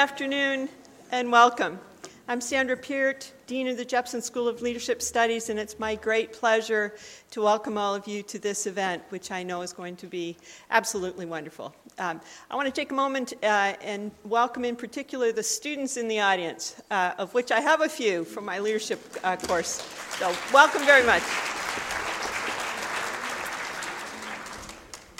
afternoon and welcome. I'm Sandra Peart, Dean of the Jepson School of Leadership Studies, and it's my great pleasure to welcome all of you to this event, which I know is going to be absolutely wonderful. Um, I want to take a moment uh, and welcome, in particular, the students in the audience, uh, of which I have a few from my leadership uh, course. So, welcome very much.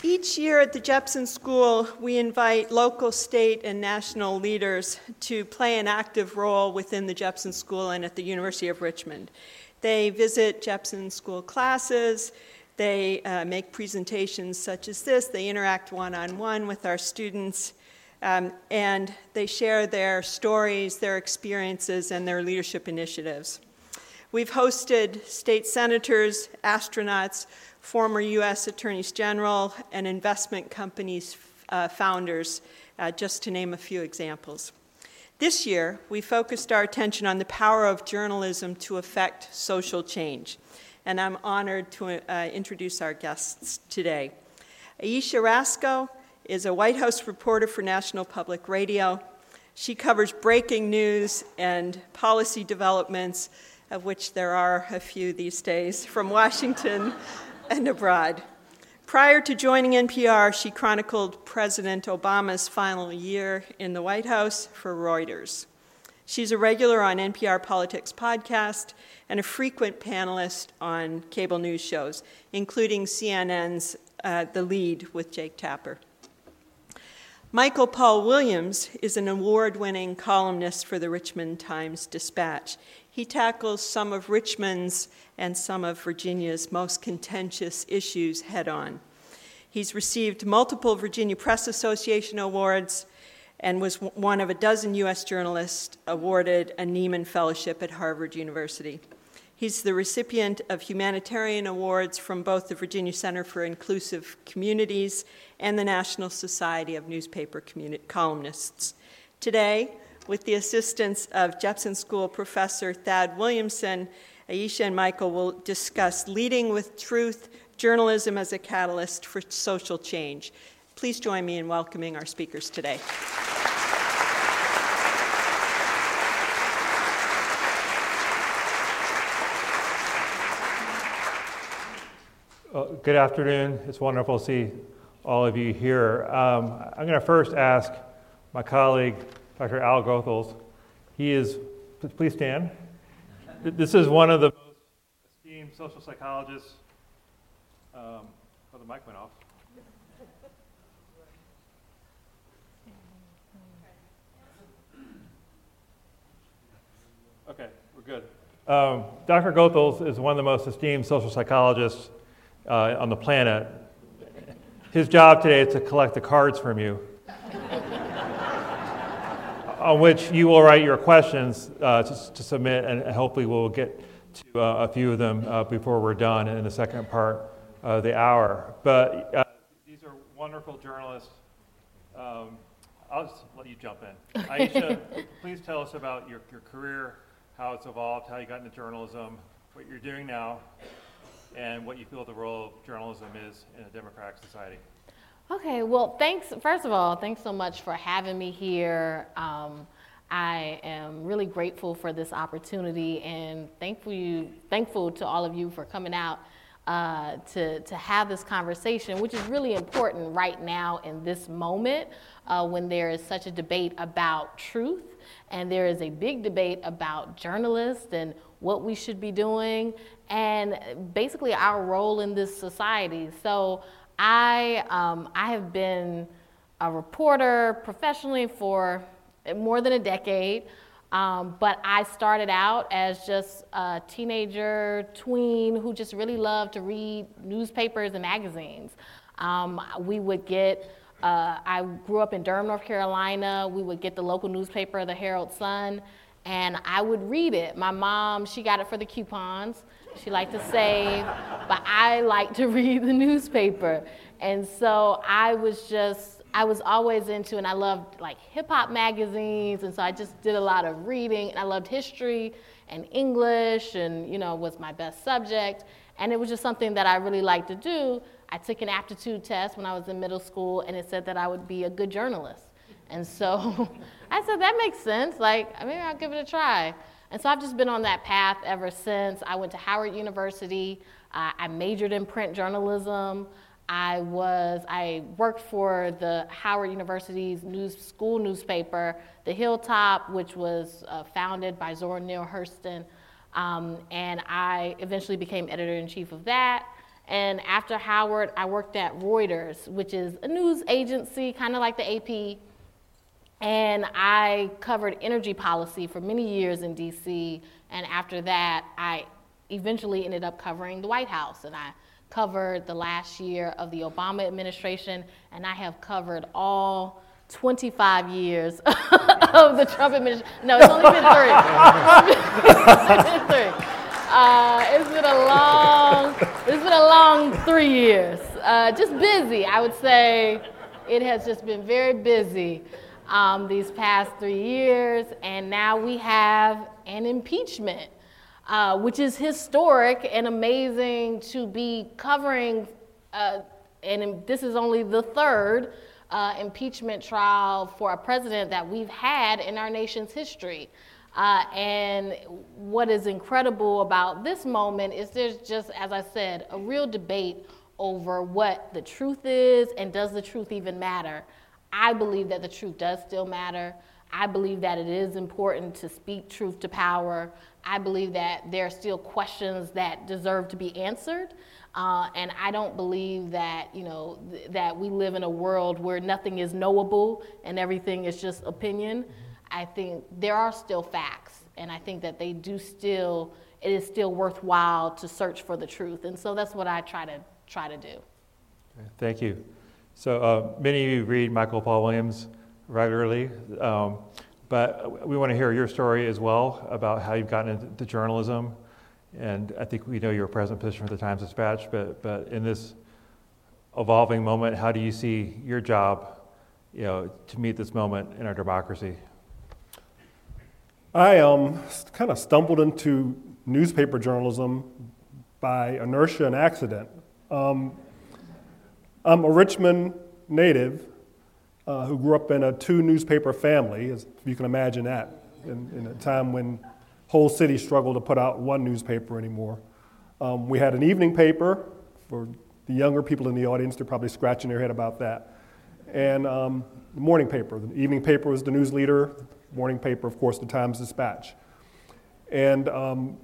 Each year at the Jepson School, we invite local, state, and national leaders to play an active role within the Jepson School and at the University of Richmond. They visit Jepson School classes, they uh, make presentations such as this, they interact one on one with our students, um, and they share their stories, their experiences, and their leadership initiatives. We've hosted state senators, astronauts, former U.S. attorneys general, and investment companies uh, founders, uh, just to name a few examples. This year, we focused our attention on the power of journalism to affect social change, and I'm honored to uh, introduce our guests today. Aisha Rascoe is a White House reporter for National Public Radio. She covers breaking news and policy developments of which there are a few these days, from Washington and abroad. Prior to joining NPR, she chronicled President Obama's final year in the White House for Reuters. She's a regular on NPR Politics podcast and a frequent panelist on cable news shows, including CNN's uh, The Lead with Jake Tapper. Michael Paul Williams is an award winning columnist for the Richmond Times Dispatch. He tackles some of Richmond's and some of Virginia's most contentious issues head on. He's received multiple Virginia Press Association awards and was one of a dozen U.S. journalists awarded a Nieman Fellowship at Harvard University. He's the recipient of humanitarian awards from both the Virginia Center for Inclusive Communities and the National Society of Newspaper Communi- Columnists. Today, with the assistance of Jepson School professor Thad Williamson, Aisha and Michael will discuss leading with truth, journalism as a catalyst for social change. Please join me in welcoming our speakers today. good afternoon. It's wonderful to see all of you here. Um, I'm going to first ask my colleague, Dr. Al Goethals. He is, please stand. This is one of the most esteemed social psychologists. Um, oh, the mic went off. Okay, we're good. Um, Dr. Goethals is one of the most esteemed social psychologists uh, on the planet. His job today is to collect the cards from you, on which you will write your questions uh, to, to, submit, and hopefully we'll get to uh, a few of them uh, before we're done in the second part of the hour. But uh, these are wonderful journalists. Um, I'll just let you jump in. Aisha, please tell us about your, your career, how it's evolved, how you got into journalism, what you're doing now, and what you feel the role of journalism is in a democratic society. Okay, well, thanks. First of all, thanks so much for having me here. Um, I am really grateful for this opportunity and thankful you, thankful to all of you for coming out uh, to, to have this conversation, which is really important right now in this moment uh, when there is such a debate about truth and there is a big debate about journalists and what we should be doing and basically our role in this society. So I, um, I have been a reporter professionally for more than a decade. Um, but I started out as just a teenager, tween, who just really loved to read newspapers and magazines. Um, we would get, uh, I grew up in Durham, North Carolina. We would get the local newspaper, the Herald Sun, and I would read it. My mom, she got it for the coupons. She liked to save, but I liked to read the newspaper. And so I was just, I was always into, and I loved like hip hop magazines, and so I just did a lot of reading. And I loved history and English, and you know, was my best subject. And it was just something that I really liked to do. I took an aptitude test when I was in middle school, and it said that I would be a good journalist. And so I said, that makes sense. Like, maybe I'll give it a try. And so I've just been on that path ever since. I went to Howard University. Uh, I majored in print journalism. I was I worked for the Howard University's news school newspaper, The Hilltop, which was uh, founded by Zora Neale Hurston, um, and I eventually became editor in chief of that. And after Howard, I worked at Reuters, which is a news agency, kind of like the AP. And I covered energy policy for many years in DC. And after that, I eventually ended up covering the White House. And I covered the last year of the Obama administration. And I have covered all 25 years of the Trump administration. No, it's only been three. it's been three. Uh, it's been a long, it's been a long three years. Uh, just busy, I would say. It has just been very busy um, these past three years, and now we have an impeachment, uh, which is historic and amazing to be covering. Uh, and this is only the third uh, impeachment trial for a president that we've had in our nation's history. Uh, and what is incredible about this moment is there's just, as I said, a real debate over what the truth is and does the truth even matter. I believe that the truth does still matter. I believe that it is important to speak truth to power. I believe that there are still questions that deserve to be answered. Uh, and I don't believe that, you know, th- that we live in a world where nothing is knowable and everything is just opinion. I think there are still facts, and I think that they do still, it is still worthwhile to search for the truth. And so that's what I try to try to do. Thank you. So uh, many of you read Michael Paul Williams regularly, um, but we want to hear your story as well about how you've gotten into journalism. And I think we know your present position for the Times Dispatch, but, but in this evolving moment, how do you see your job you know, to meet this moment in our democracy? I um, kind of stumbled into newspaper journalism by inertia and accident. Um, I'm a Richmond native uh, who grew up in a two newspaper family, as you can imagine that, in, in a time when whole cities struggled to put out one newspaper anymore. Um, we had an evening paper for the younger people in the audience, they're probably scratching their head about that. And um, the morning paper. The evening paper was the news leader, morning paper, of course, the Times Dispatch. And um,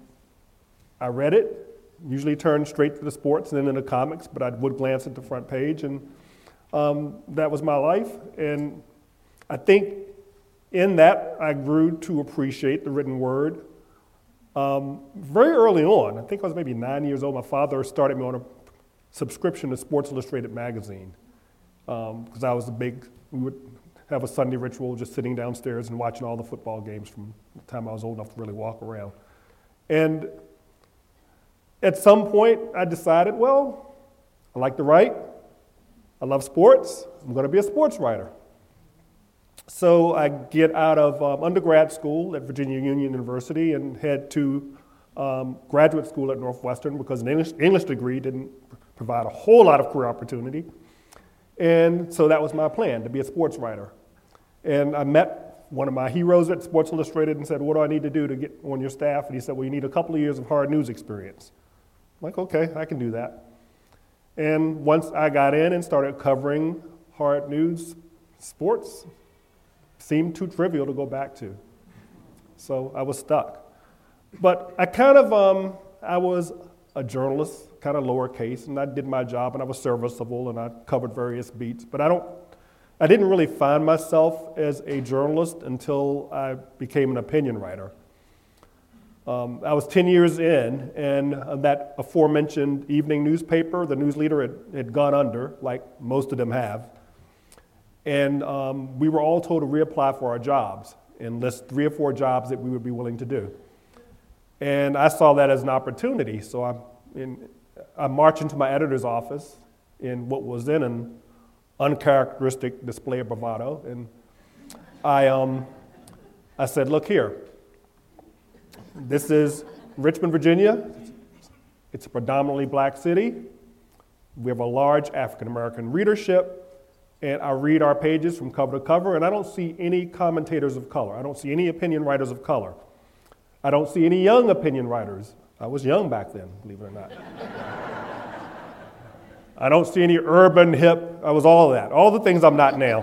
I read it, usually turned straight to the sports and then into comics, but I would glance at the front page, and um, that was my life. And I think in that, I grew to appreciate the written word. Um, very early on, I think I was maybe nine years old, my father started me on a subscription to Sports Illustrated magazine because um, I was a big, we would have a Sunday ritual just sitting downstairs and watching all the football games from the time I was old enough to really walk around. And at some point, I decided, well, I like to write, I love sports, I'm going to be a sports writer. So I get out of um, undergrad school at Virginia Union University and head to um, graduate school at Northwestern because an English, English degree didn't provide a whole lot of career opportunity. And so that was my plan to be a sports writer. And I met one of my heroes at Sports Illustrated and said, What do I need to do to get on your staff? And he said, Well, you need a couple of years of hard news experience. Like, okay, I can do that. And once I got in and started covering hard news, sports seemed too trivial to go back to. So I was stuck. But I kind of, um, I was a journalist, kind of lowercase, and I did my job and I was serviceable and I covered various beats. But I don't I didn't really find myself as a journalist until I became an opinion writer. Um, I was 10 years in, and that aforementioned evening newspaper, the news leader, had, had gone under, like most of them have. And um, we were all told to reapply for our jobs and list three or four jobs that we would be willing to do. And I saw that as an opportunity, so I, in, I marched into my editor's office in what was then an uncharacteristic display of bravado. And I, um, I said, Look here, this is Richmond, Virginia. It's a predominantly black city. We have a large African American readership. And I read our pages from cover to cover, and I don't see any commentators of color. I don't see any opinion writers of color. I don't see any young opinion writers. I was young back then, believe it or not. I don't see any urban, hip, I was all that, all the things I'm not now.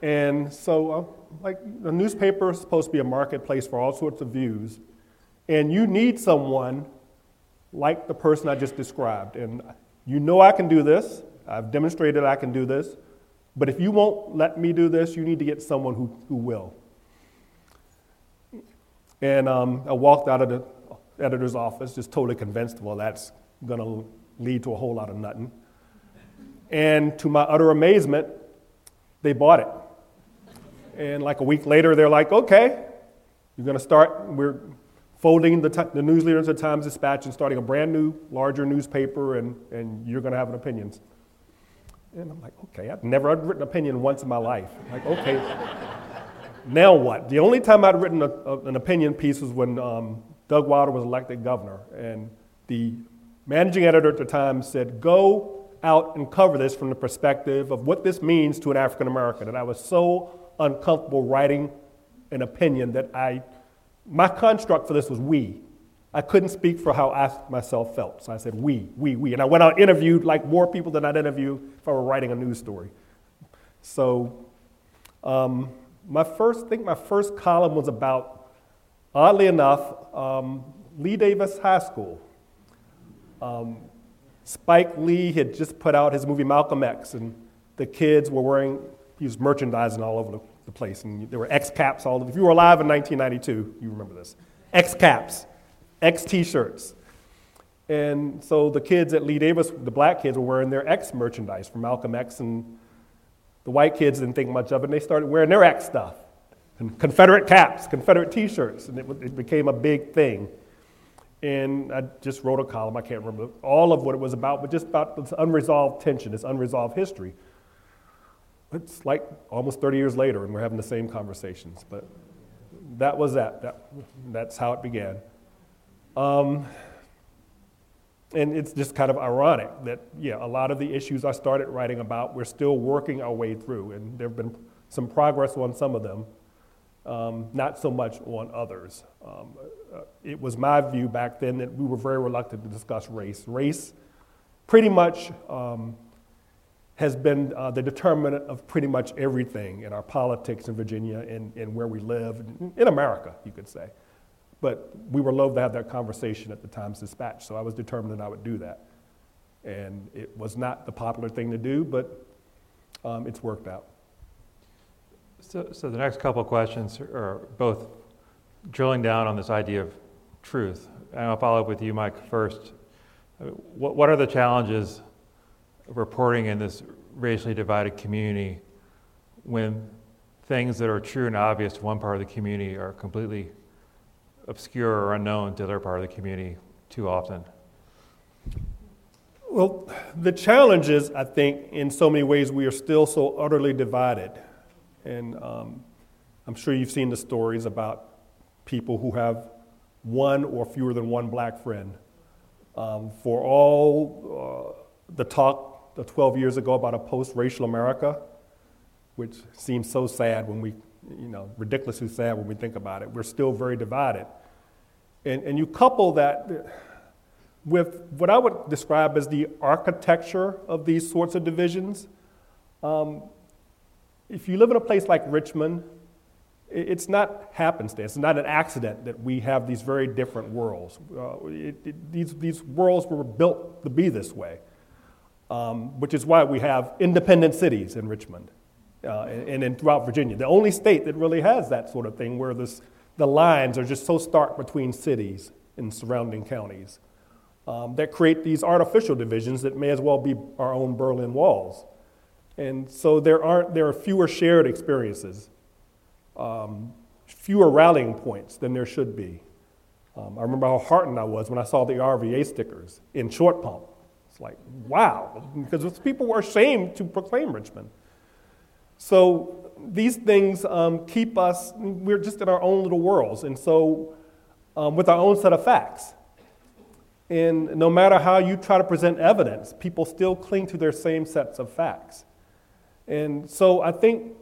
and so, uh, like, a newspaper is supposed to be a marketplace for all sorts of views, and you need someone like the person I just described. And you know I can do this, I've demonstrated I can do this, but if you won't let me do this, you need to get someone who, who will. And um, I walked out of the editor's office just totally convinced, well, that's going to lead to a whole lot of nothing. And to my utter amazement, they bought it. And like a week later, they're like, okay, you're going to start, we're folding the, the news leader into the Times Dispatch and starting a brand new, larger newspaper, and, and you're going to have an opinion. And I'm like, okay, I've never I've written an opinion once in my life. I'm like, okay, now what? The only time I'd written a, a, an opinion piece was when um, Doug Wilder was elected governor, and the managing editor at the time said, Go out and cover this from the perspective of what this means to an African American. And I was so uncomfortable writing an opinion that I, my construct for this was we. I couldn't speak for how I myself felt. So I said, we, we, we. And I went out and interviewed like more people than I'd interview if I were writing a news story. So um, my first, I think my first column was about, oddly enough, um, Lee Davis High School. Um, Spike Lee had just put out his movie Malcolm X, and the kids were wearing, he was merchandising all over the, the place, and there were X caps all over. If you were alive in 1992, you remember this. X caps, X t shirts. And so the kids at Lee Davis, the black kids, were wearing their X merchandise from Malcolm X, and the white kids didn't think much of it, and they started wearing their X stuff. And Confederate caps, Confederate t shirts, and it, it became a big thing and I just wrote a column. I can't remember all of what it was about, but just about this unresolved tension, this unresolved history. It's like almost 30 years later, and we're having the same conversations. But that was that. that that's how it began. Um, and it's just kind of ironic that, yeah, a lot of the issues I started writing about, we're still working our way through, and there have been some progress on some of them um, not so much on others. Um, uh, it was my view back then that we were very reluctant to discuss race. Race pretty much um, has been uh, the determinant of pretty much everything in our politics in Virginia and, and where we live, in America, you could say. But we were loath to have that conversation at the Times Dispatch, so I was determined that I would do that. And it was not the popular thing to do, but um, it's worked out. So, so the next couple questions are both drilling down on this idea of truth. And I'll follow up with you, Mike, first. What, what are the challenges reporting in this racially divided community when things that are true and obvious to one part of the community are completely obscure or unknown to the other part of the community too often? Well, the challenge is, I think, in so many ways, we are still so utterly divided. And um, I'm sure you've seen the stories about people who have one or fewer than one black friend. Um, for all uh, the talk 12 years ago about a post racial America, which seems so sad when we, you know, ridiculously sad when we think about it, we're still very divided. And, and you couple that with what I would describe as the architecture of these sorts of divisions. Um, if you live in a place like Richmond, it's not happenstance, it's not an accident that we have these very different worlds. Uh, it, it, these, these worlds were built to be this way, um, which is why we have independent cities in Richmond uh, and, and throughout Virginia. The only state that really has that sort of thing where this, the lines are just so stark between cities and surrounding counties um, that create these artificial divisions that may as well be our own Berlin walls. And so there, aren't, there are fewer shared experiences, um, fewer rallying points than there should be. Um, I remember how heartened I was when I saw the RVA stickers in Short Pump. It's like, wow, because people were ashamed to proclaim Richmond. So these things um, keep us, we're just in our own little worlds, and so um, with our own set of facts. And no matter how you try to present evidence, people still cling to their same sets of facts. And so I think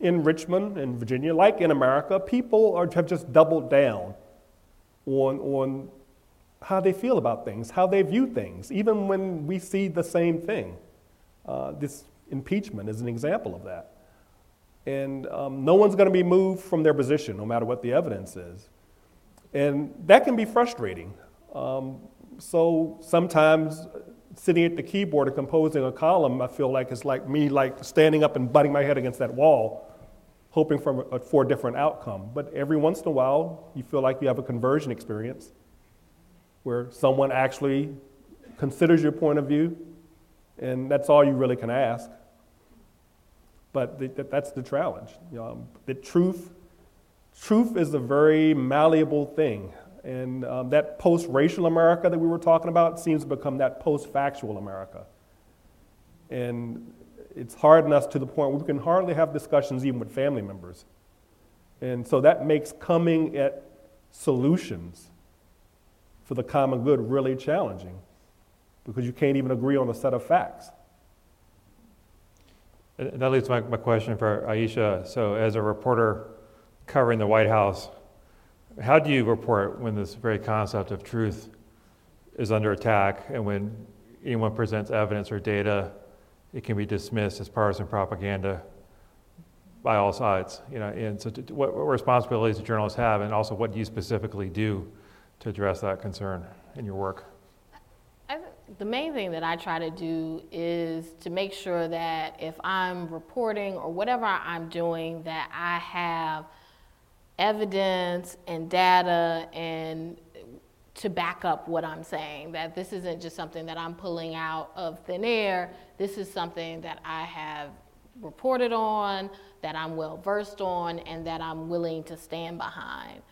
in Richmond and Virginia, like in America, people are, have just doubled down on, on how they feel about things, how they view things, even when we see the same thing. Uh, this impeachment is an example of that. And um, no one's going to be moved from their position, no matter what the evidence is. And that can be frustrating. Um, so sometimes sitting at the keyboard and composing a column, I feel like it's like me like standing up and butting my head against that wall, hoping for a, for a different outcome. But every once in a while, you feel like you have a conversion experience where someone actually considers your point of view, and that's all you really can ask. But the, that's the challenge. The truth, truth is a very malleable thing. And um, that post racial America that we were talking about seems to become that post factual America. And it's hardened us to the point where we can hardly have discussions even with family members. And so that makes coming at solutions for the common good really challenging because you can't even agree on a set of facts. And that leads to my, my question for Aisha. So, as a reporter covering the White House, how do you report when this very concept of truth is under attack and when anyone presents evidence or data, it can be dismissed as partisan propaganda by all sides? You know, and so, to, what, what responsibilities do journalists have, and also what do you specifically do to address that concern in your work? the main thing that I try to do is to make sure that if I'm reporting or whatever I'm doing, that I have evidence and data and to back up what I'm saying. That this isn't just something that I'm pulling out of thin air. This is something that I have reported on, that I'm well versed on, and that I'm willing to stand behind.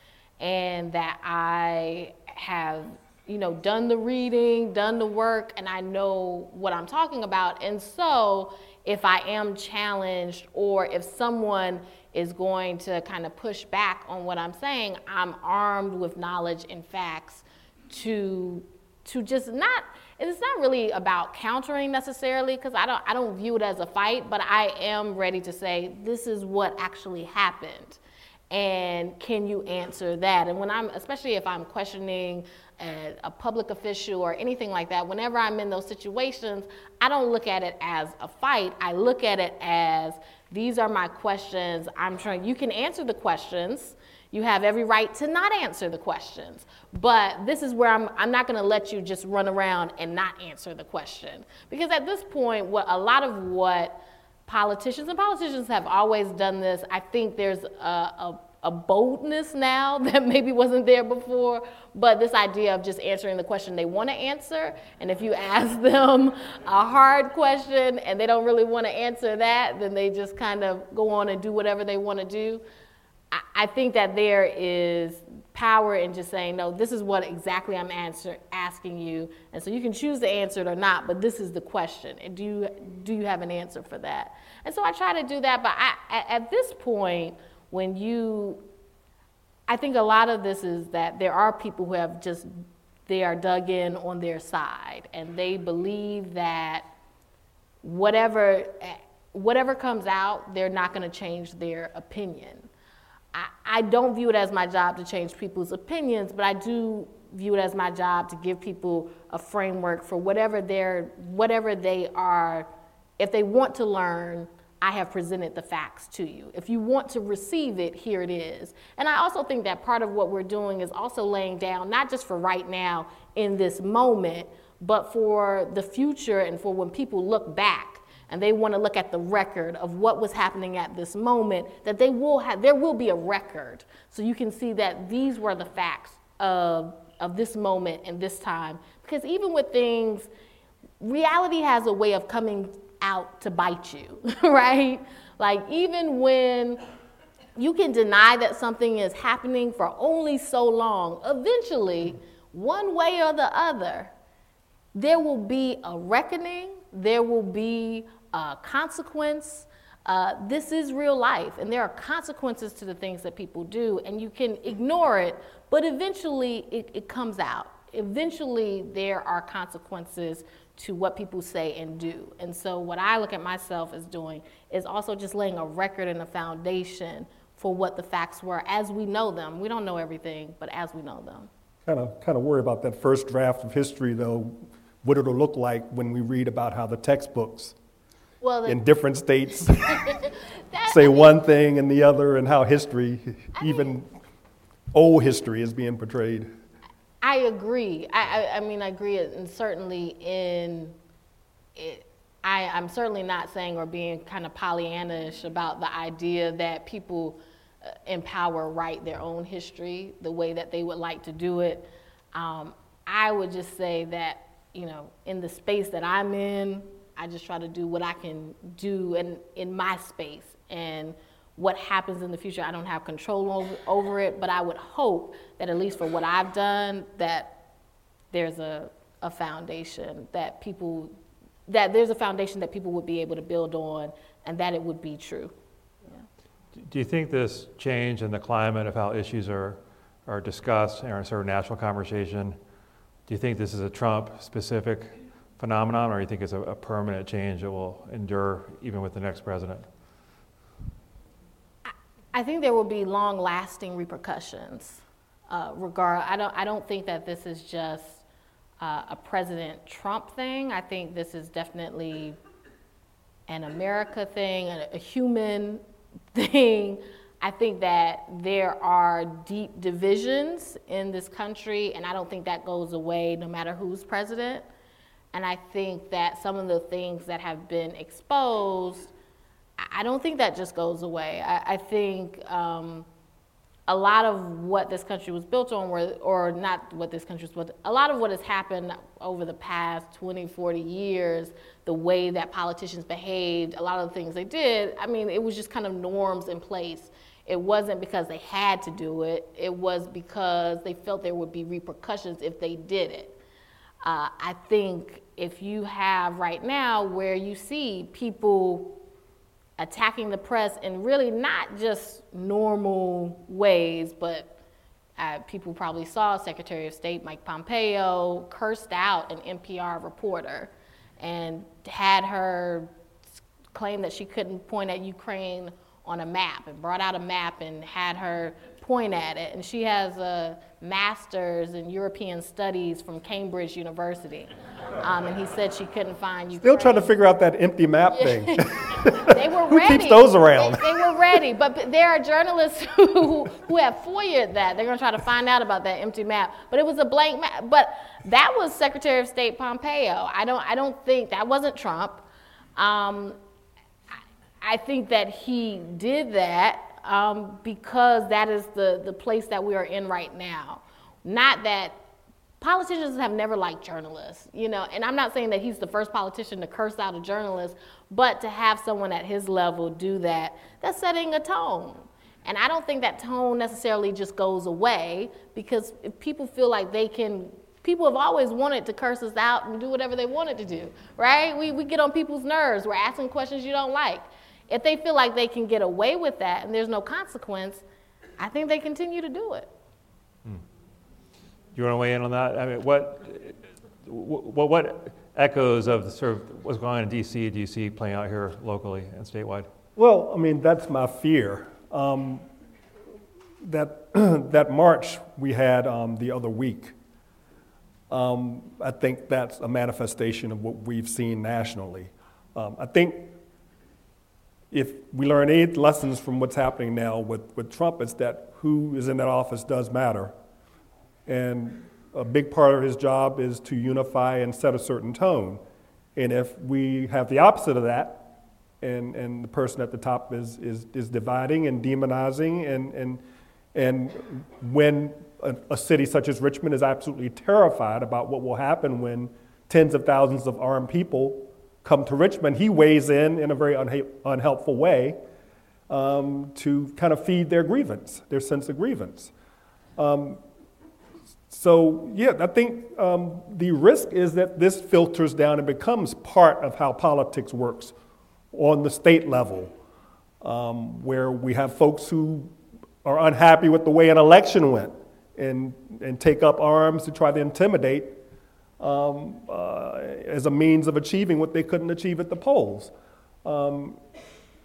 And that I have you know, done the reading, done the work, and I know what I'm talking about. And so, if I am challenged or if someone is going to kind of push back on what I'm saying, I'm armed with knowledge and facts to to just not it's not really about countering necessarily because I don't I don't view it as a fight, but I am ready to say this is what actually happened. And can you answer that? And when I'm especially if I'm questioning a, a public official or anything like that, whenever I'm in those situations, I don't look at it as a fight. I look at it as these are my questions. I'm trying, you can answer the questions. You have every right to not answer the questions. But this is where I'm, I'm not going to let you just run around and not answer the question. Because at this point, what a lot of what politicians and politicians have always done this, I think there's a, a a boldness now that maybe wasn't there before, but this idea of just answering the question they want to answer. And if you ask them a hard question and they don't really want to answer that, then they just kind of go on and do whatever they want to do. I, I think that there is power in just saying, no, this is what exactly I'm answer, asking you. And so you can choose to answer it or not, but this is the question. And do you, do you have an answer for that? And so I try to do that, but I, at this point, when you, I think a lot of this is that there are people who have just, they are dug in on their side and they believe that whatever, eh, whatever comes out, they're not going to change their opinion. I, I don't view it as my job to change people's opinions, but I do view it as my job to give people a framework for whatever they're, whatever they are, if they want to learn, I have presented the facts to you. If you want to receive it, here it is. And I also think that part of what we're doing is also laying down, not just for right now in this moment, but for the future and for when people look back and they want to look at the record of what was happening at this moment, that they will have, there will be a record. So you can see that these were the facts of, of this moment and this time. Because even with things, reality has a way of coming out to bite you, right? Like, even when you can deny that something is happening for only so long, eventually, one way or the other, there will be a reckoning, there will be a consequence. Uh, this is real life, and there are consequences to the things that people do, and you can ignore it, but eventually it, it comes out eventually there are consequences to what people say and do. And so, what I look at myself as doing is also just laying a record and a foundation for what the facts were as we know them. We don't know everything, but as we know them. Kind of, kind of worry about that first draft of history, though, what it'll look like when we read about how the textbooks Well, the, in different states say one thing and the other, and how history, even old history, is being portrayed. I agree. I, I, I mean, I agree, and certainly in it, I, I'm certainly not saying or being kind of Pollyannish about the idea that people uh, in power write their own history the way that they would like to do it. Um, I would just say that, you know, in the space that I'm in, I just try to do what I can do in, in my space. And what happens in the future, I don't have control over, it, but I would hope that at least for what I've done, that there's a, a foundation that people, that there's a foundation that people would be able to build on and that it would be true. Do you think this change in the climate of how issues are, are discussed and are sort of national conversation, do you think this is a Trump specific phenomenon or you think it's a, a permanent change that will endure even with the next president? I think there will be long lasting repercussions. Uh, regard, I don't, I don't think that this is just uh, a President Trump thing. I think this is definitely an America thing, a, a human thing. I think that there are deep divisions in this country, and I don't think that goes away no matter who's president. And I think that some of the things that have been exposed I don't think that just goes away. I, I think um, a lot of what this country was built on, were, or not what this country was built, a lot of what has happened over the past 20, 40 years, the way that politicians behaved, a lot of the things they did, I mean, it was just kind of norms in place. It wasn't because they had to do it, it was because they felt there would be repercussions if they did it. Uh, I think if you have right now where you see people attacking the press in really not just normal ways, but uh, people probably saw Secretary of State Mike Pompeo cursed out an NPR reporter and had her claim that she couldn't point at Ukraine on a map and brought out a map and had her point at it. And she has a master's in European studies from Cambridge University. Um, and he said she couldn't find Ukraine. Still trying to figure out that empty map thing. they were ready. Who keeps those around? They, they were ready. But, but there are journalists who, who have foiled that. They're going to try to find out about that empty map. But it was a blank map. But that was Secretary of State Pompeo. I don't, I don't think that wasn't Trump. Um, I think that he did that um, because that is the, the place that we are in right now. Not that politicians have never liked journalists, you know, and I'm not saying that he's the first politician to curse out a journalist, but to have someone at his level do that, that's setting a tone. And I don't think that tone necessarily just goes away because if people feel like they can, people have always wanted to curse us out and do whatever they wanted to do, right? We, we get on people's nerves. We're asking questions you don't like. If they feel like they can get away with that and there's no consequence, I think they continue to do it. Hmm. You want to weigh in on that? I mean, what, what, what echoes of the sort of what's going on in D.C. do you see playing out here locally and statewide? Well, I mean, that's my fear. Um, that, that march we had um, the other week, um, I think that's a manifestation of what we've seen nationally. Um, I think if we learn any lessons from what's happening now with, with Trump, it's that who is in that office does matter. And a big part of his job is to unify and set a certain tone. And if we have the opposite of that, and, and the person at the top is, is, is dividing and demonizing, and, and, and when a, a city such as Richmond is absolutely terrified about what will happen when tens of thousands of armed people come to Richmond, he weighs in in a very unha- unhelpful way um, to kind of feed their grievance, their sense of grievance. Um, so, yeah, I think um, the risk is that this filters down and becomes part of how politics works on the state level, um, where we have folks who are unhappy with the way an election went and, and take up arms to try to intimidate um, uh, as a means of achieving what they couldn't achieve at the polls. Um,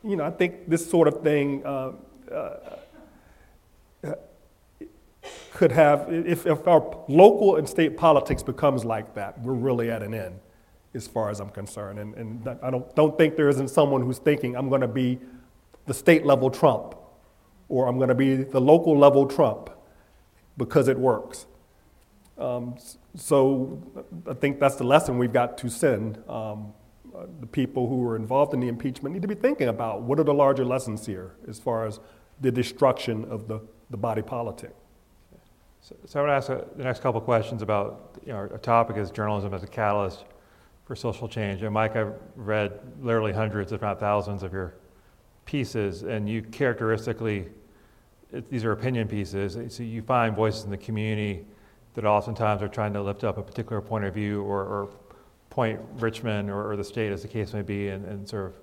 you know, I think this sort of thing uh, uh, could have, if, if our local and state politics becomes like that, we're really at an end, as far as I'm concerned. And, and I don't, don't think there isn't someone who's thinking, I'm going to be the state level Trump, or I'm going to be the local level Trump because it works. Um, so I think that's the lesson we've got to send. Um, the people who were involved in the impeachment need to be thinking about what are the larger lessons here as far as the destruction of the, the body politic. So, so I to ask uh, the next couple questions about you know, our topic is journalism as a catalyst for social change. And Mike, I've read literally hundreds, if not thousands, of your pieces, and you characteristically, it, these are opinion pieces, so you find voices in the community that oftentimes are trying to lift up a particular point of view or, or point Richmond or, or, the state, as the case may be, and, and sort of,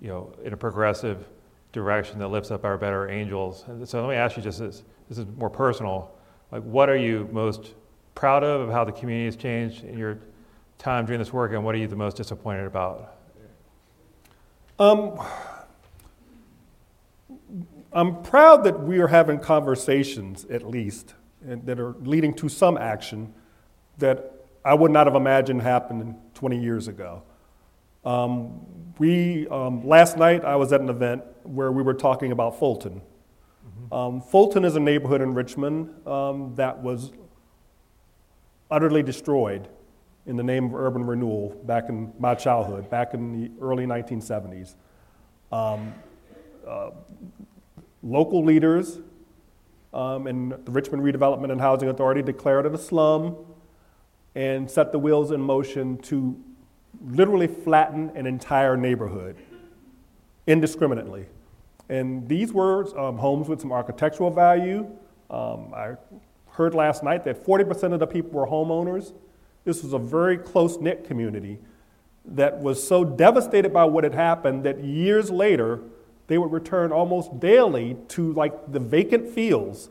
you know, in a progressive direction that lifts up our better angels. And so let me ask you just this, this is more personal. Like, what are you most proud of, of how the community has changed in your time doing this work, and what are you the most disappointed about? Um, I'm proud that we are having conversations, at least, that are leading to some action that I would not have imagined happened 20 years ago. Um, we, um, last night, I was at an event where we were talking about Fulton. Mm-hmm. Um, Fulton is a neighborhood in Richmond um, that was utterly destroyed in the name of urban renewal back in my childhood, back in the early 1970s. Um, uh, local leaders um, and the Richmond Redevelopment and Housing Authority declared it a slum and set the wheels in motion to literally flatten an entire neighborhood indiscriminately. And these were um, homes with some architectural value. Um, I heard last night that 40% of the people were homeowners. This was a very close knit community that was so devastated by what had happened that years later, they would return almost daily to like the vacant fields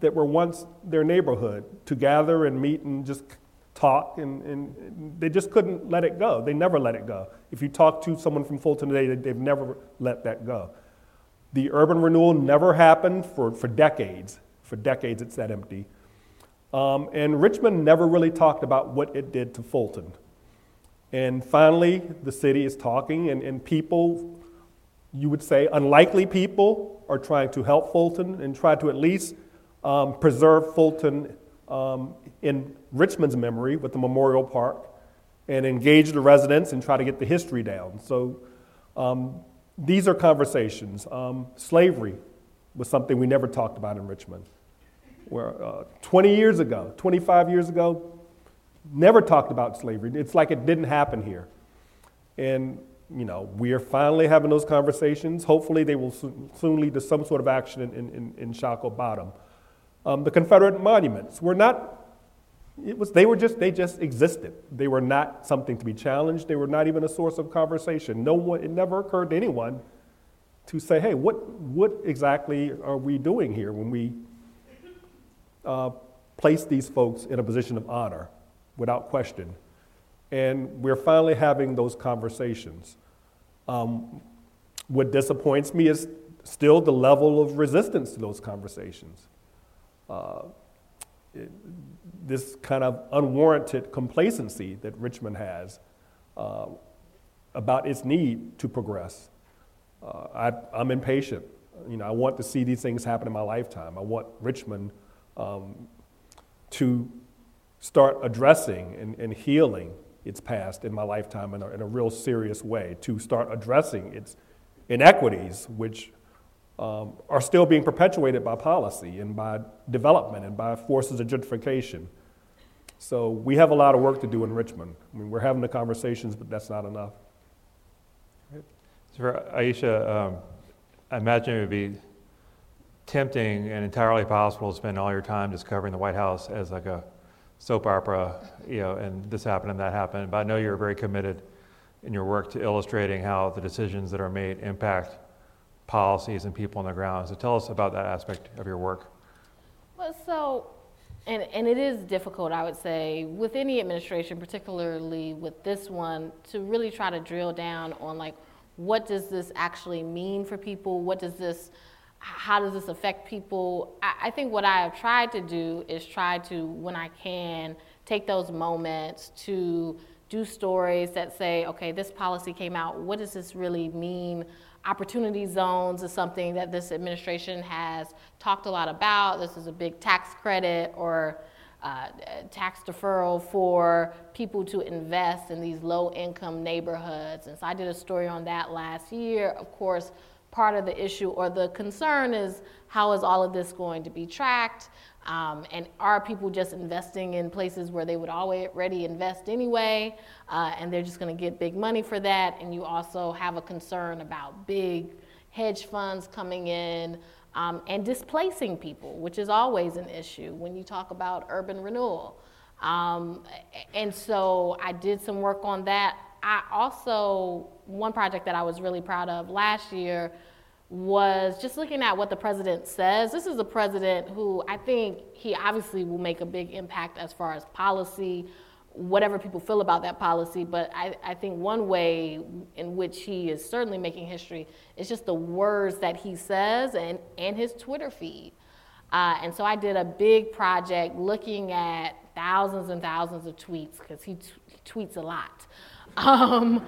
that were once their neighborhood to gather and meet and just talk and, and they just couldn't let it go. They never let it go. If you talk to someone from fulton today they've never let that go. The urban renewal never happened for, for decades. For decades it sat empty. Um, and richmond never really talked about what it did to fulton. And finally the city is talking and, and people you would say unlikely people are trying to help Fulton and try to at least um, preserve Fulton um, in Richmond's memory with the Memorial Park and engage the residents and try to get the history down. So um, these are conversations. Um, slavery was something we never talked about in Richmond. Where uh, 20 years ago, 25 years ago, never talked about slavery. It's like it didn't happen here. And you know, we are finally having those conversations. Hopefully, they will soon lead to some sort of action in, in, in Shockoe Bottom. Um, the Confederate monuments were not, it was, they were just, they just existed. They were not something to be challenged. They were not even a source of conversation. No one, it never occurred to anyone to say, hey, what, what exactly are we doing here when we uh, place these folks in a position of honor without question? And we're finally having those conversations. Um, what disappoints me is still the level of resistance to those conversations. Uh, it, this kind of unwarranted complacency that Richmond has uh, about its need to progress. Uh, I, am impatient. You know, I want to see these things happen in my lifetime. I want Richmond um, to start addressing and, and healing its past in my lifetime in a, in a real serious way to start addressing its inequities, which um, are still being perpetuated by policy and by development and by forces of gentrification. So we have a lot of work to do in Richmond. I mean, we're having the conversations, but that's not enough. So for Aisha, um, I imagine it would be tempting and entirely possible to spend all your time just covering the White House as like a soap opera, you know, and this happened and that happened. But I know you're very committed in your work to illustrating how the decisions that are made impact policies and people on the ground. So tell us about that aspect of your work. Well, so And, and it is difficult, I would say, with any administration, particularly with this one, to really try to drill down on like, what does this actually mean for people? What does this, how does this affect people? I, think what I have tried to do is try to, when I can, take those moments to do stories that say, okay, this policy came out, what does this really mean? Opportunity zones is something that this administration has talked a lot about. This is a big tax credit or uh, tax deferral for people to invest in these low income neighborhoods. And so I did a story on that last year. Of course, part of the issue or the concern is how is all of this going to be tracked? Um, and are people just investing in places where they would already invest anyway, uh, and they're just going to get big money for that? And you also have a concern about big hedge funds coming in um, and displacing people, which is always an issue when you talk about urban renewal. Um, and so I did some work on that. I also, one project that I was really proud of last year was just looking at what the president says. This is a president who I think he obviously will make a big impact as far as policy, whatever people feel about that policy. But I, I think one way in which he is certainly making history is just the words that he says and, and his Twitter feed. Uh, and so I did a big project looking at thousands and thousands of tweets because he, t- he, tweets a lot. Um,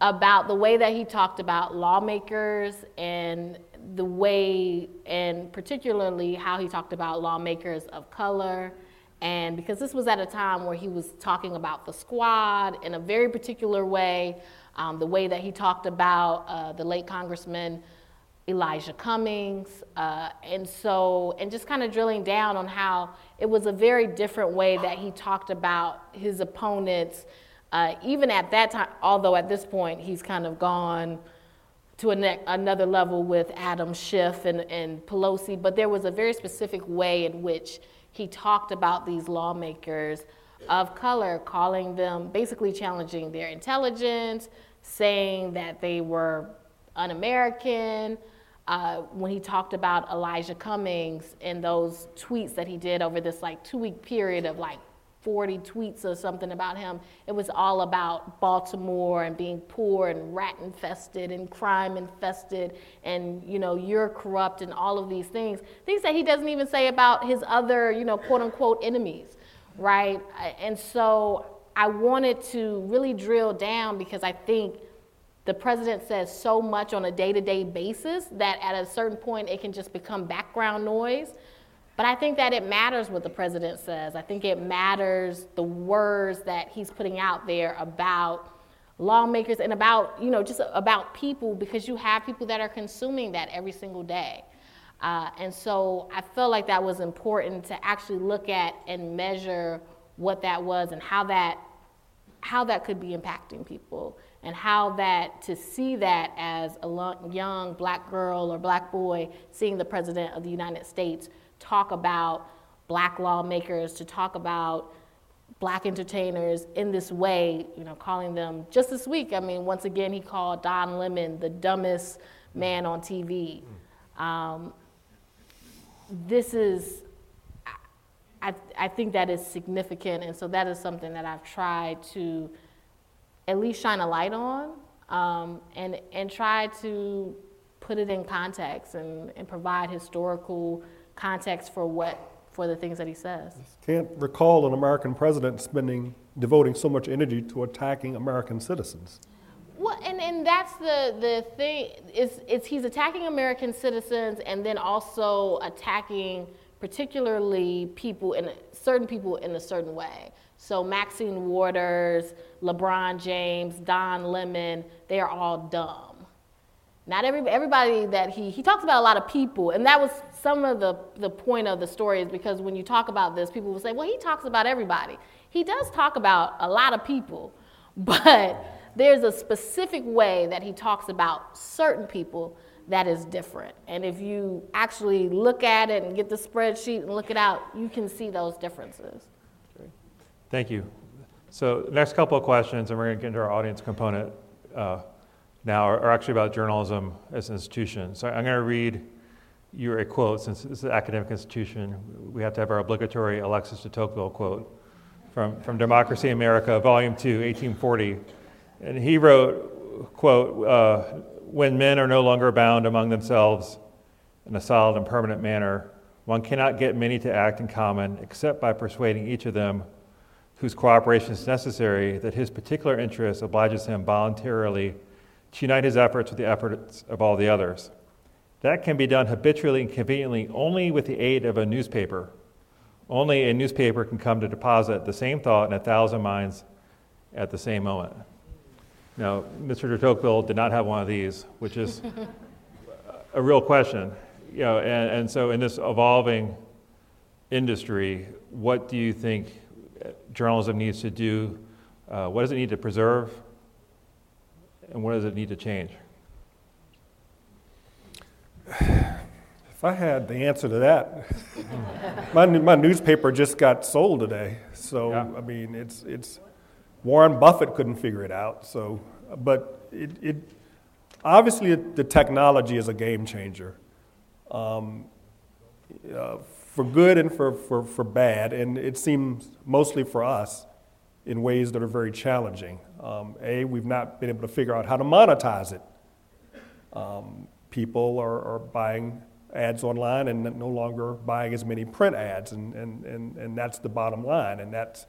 about the way that he talked about lawmakers and the way, and particularly how he talked about lawmakers of color. And because this was at a time where he was talking about the squad in a very particular way, um, the way that he talked about uh, the late Congressman Elijah Cummings. Uh, and so, and just kind of drilling down on how it was a very different way that he talked about his opponents uh, even at that time, although at this point he's kind of gone to ne- another level with Adam Schiff and, and Pelosi, but there was a very specific way in which he talked about these lawmakers of color, calling them basically challenging their intelligence, saying that they were un American. Uh, when he talked about Elijah Cummings and those tweets that he did over this like two week period of like 40 tweets or something about him. It was all about Baltimore and being poor and rat infested and crime infested and, you know, you're corrupt and all of these things. Things that he doesn't even say about his other, you know, quote unquote enemies, right? And so I wanted to really drill down because I think the president says so much on a day to day basis that at a certain point it can just become background noise. But I think that it matters what the president says. I think it matters the words that he's putting out there about lawmakers and about, you know, just about people because you have people that are consuming that every single day. Uh, and so I felt like that was important to actually look at and measure what that was and how that how that could be impacting people and how that to see that as a young black girl or black boy seeing the president of the United States talk about black lawmakers, to talk about black entertainers in this way, you know, calling them just this week. I mean, once again, he called Don Lemon the dumbest man on TV. Um, this is, I, I think that is significant, and so that is something that I've tried to at least shine a light on um, and, and try to put it in context and, and provide historical context for what for the things that he says. Can't recall an American president spending devoting so much energy to attacking American citizens. Well, and, and that's the, the thing is it's he's attacking American citizens and then also attacking particularly people in certain people in a certain way. So Maxine Waters, LeBron James, Don Lemon, they are all dumb. Not every, everybody that he, he talks about a lot of people, and that was some of the, the point of the story is because when you talk about this, people will say, well, he talks about everybody. He does talk about a lot of people, but there's a specific way that he talks about certain people that is different. And if you actually look at it and get the spreadsheet and look it out, you can see those differences. Thank you. So, next couple of questions, and we're going to get into our audience component. Uh, now are, are actually about journalism as an institution. So I'm going to read you're a quote, since it's an academic institution, we have to have our obligatory Alexis de Tocqueville quote from, from Democracy in America, Volume 2, 1840. And he wrote, quote, uh, when men are no longer bound among themselves in a solid and permanent manner, one cannot get many to act in common except by persuading each of them whose cooperation is necessary that his particular interest obliges him voluntarily to unite his efforts with the efforts of all the others. That can be done habitually and conveniently only with the aid of a newspaper. Only a newspaper can come to deposit the same thought in a thousand minds at the same moment. Now, Mr. de Tocqueville did not have one of these, which is a real question. You know, and, and so in this evolving industry, what do you think journalism needs to do? Uh, what does it need to preserve? And what does it need to change? If I had the answer to that, my, my newspaper just got sold today. So, Yeah. I mean, it's, it's, Warren Buffett couldn't figure it out. So, but it, it obviously the technology is a game changer. Um, uh, for good and for, for, for bad, and it seems mostly for us in ways that are very challenging. Um, a, we've not been able to figure out how to monetize it. Um, people are, are buying ads online and no longer buying as many print ads, and, and, and, and that's the bottom line, and that's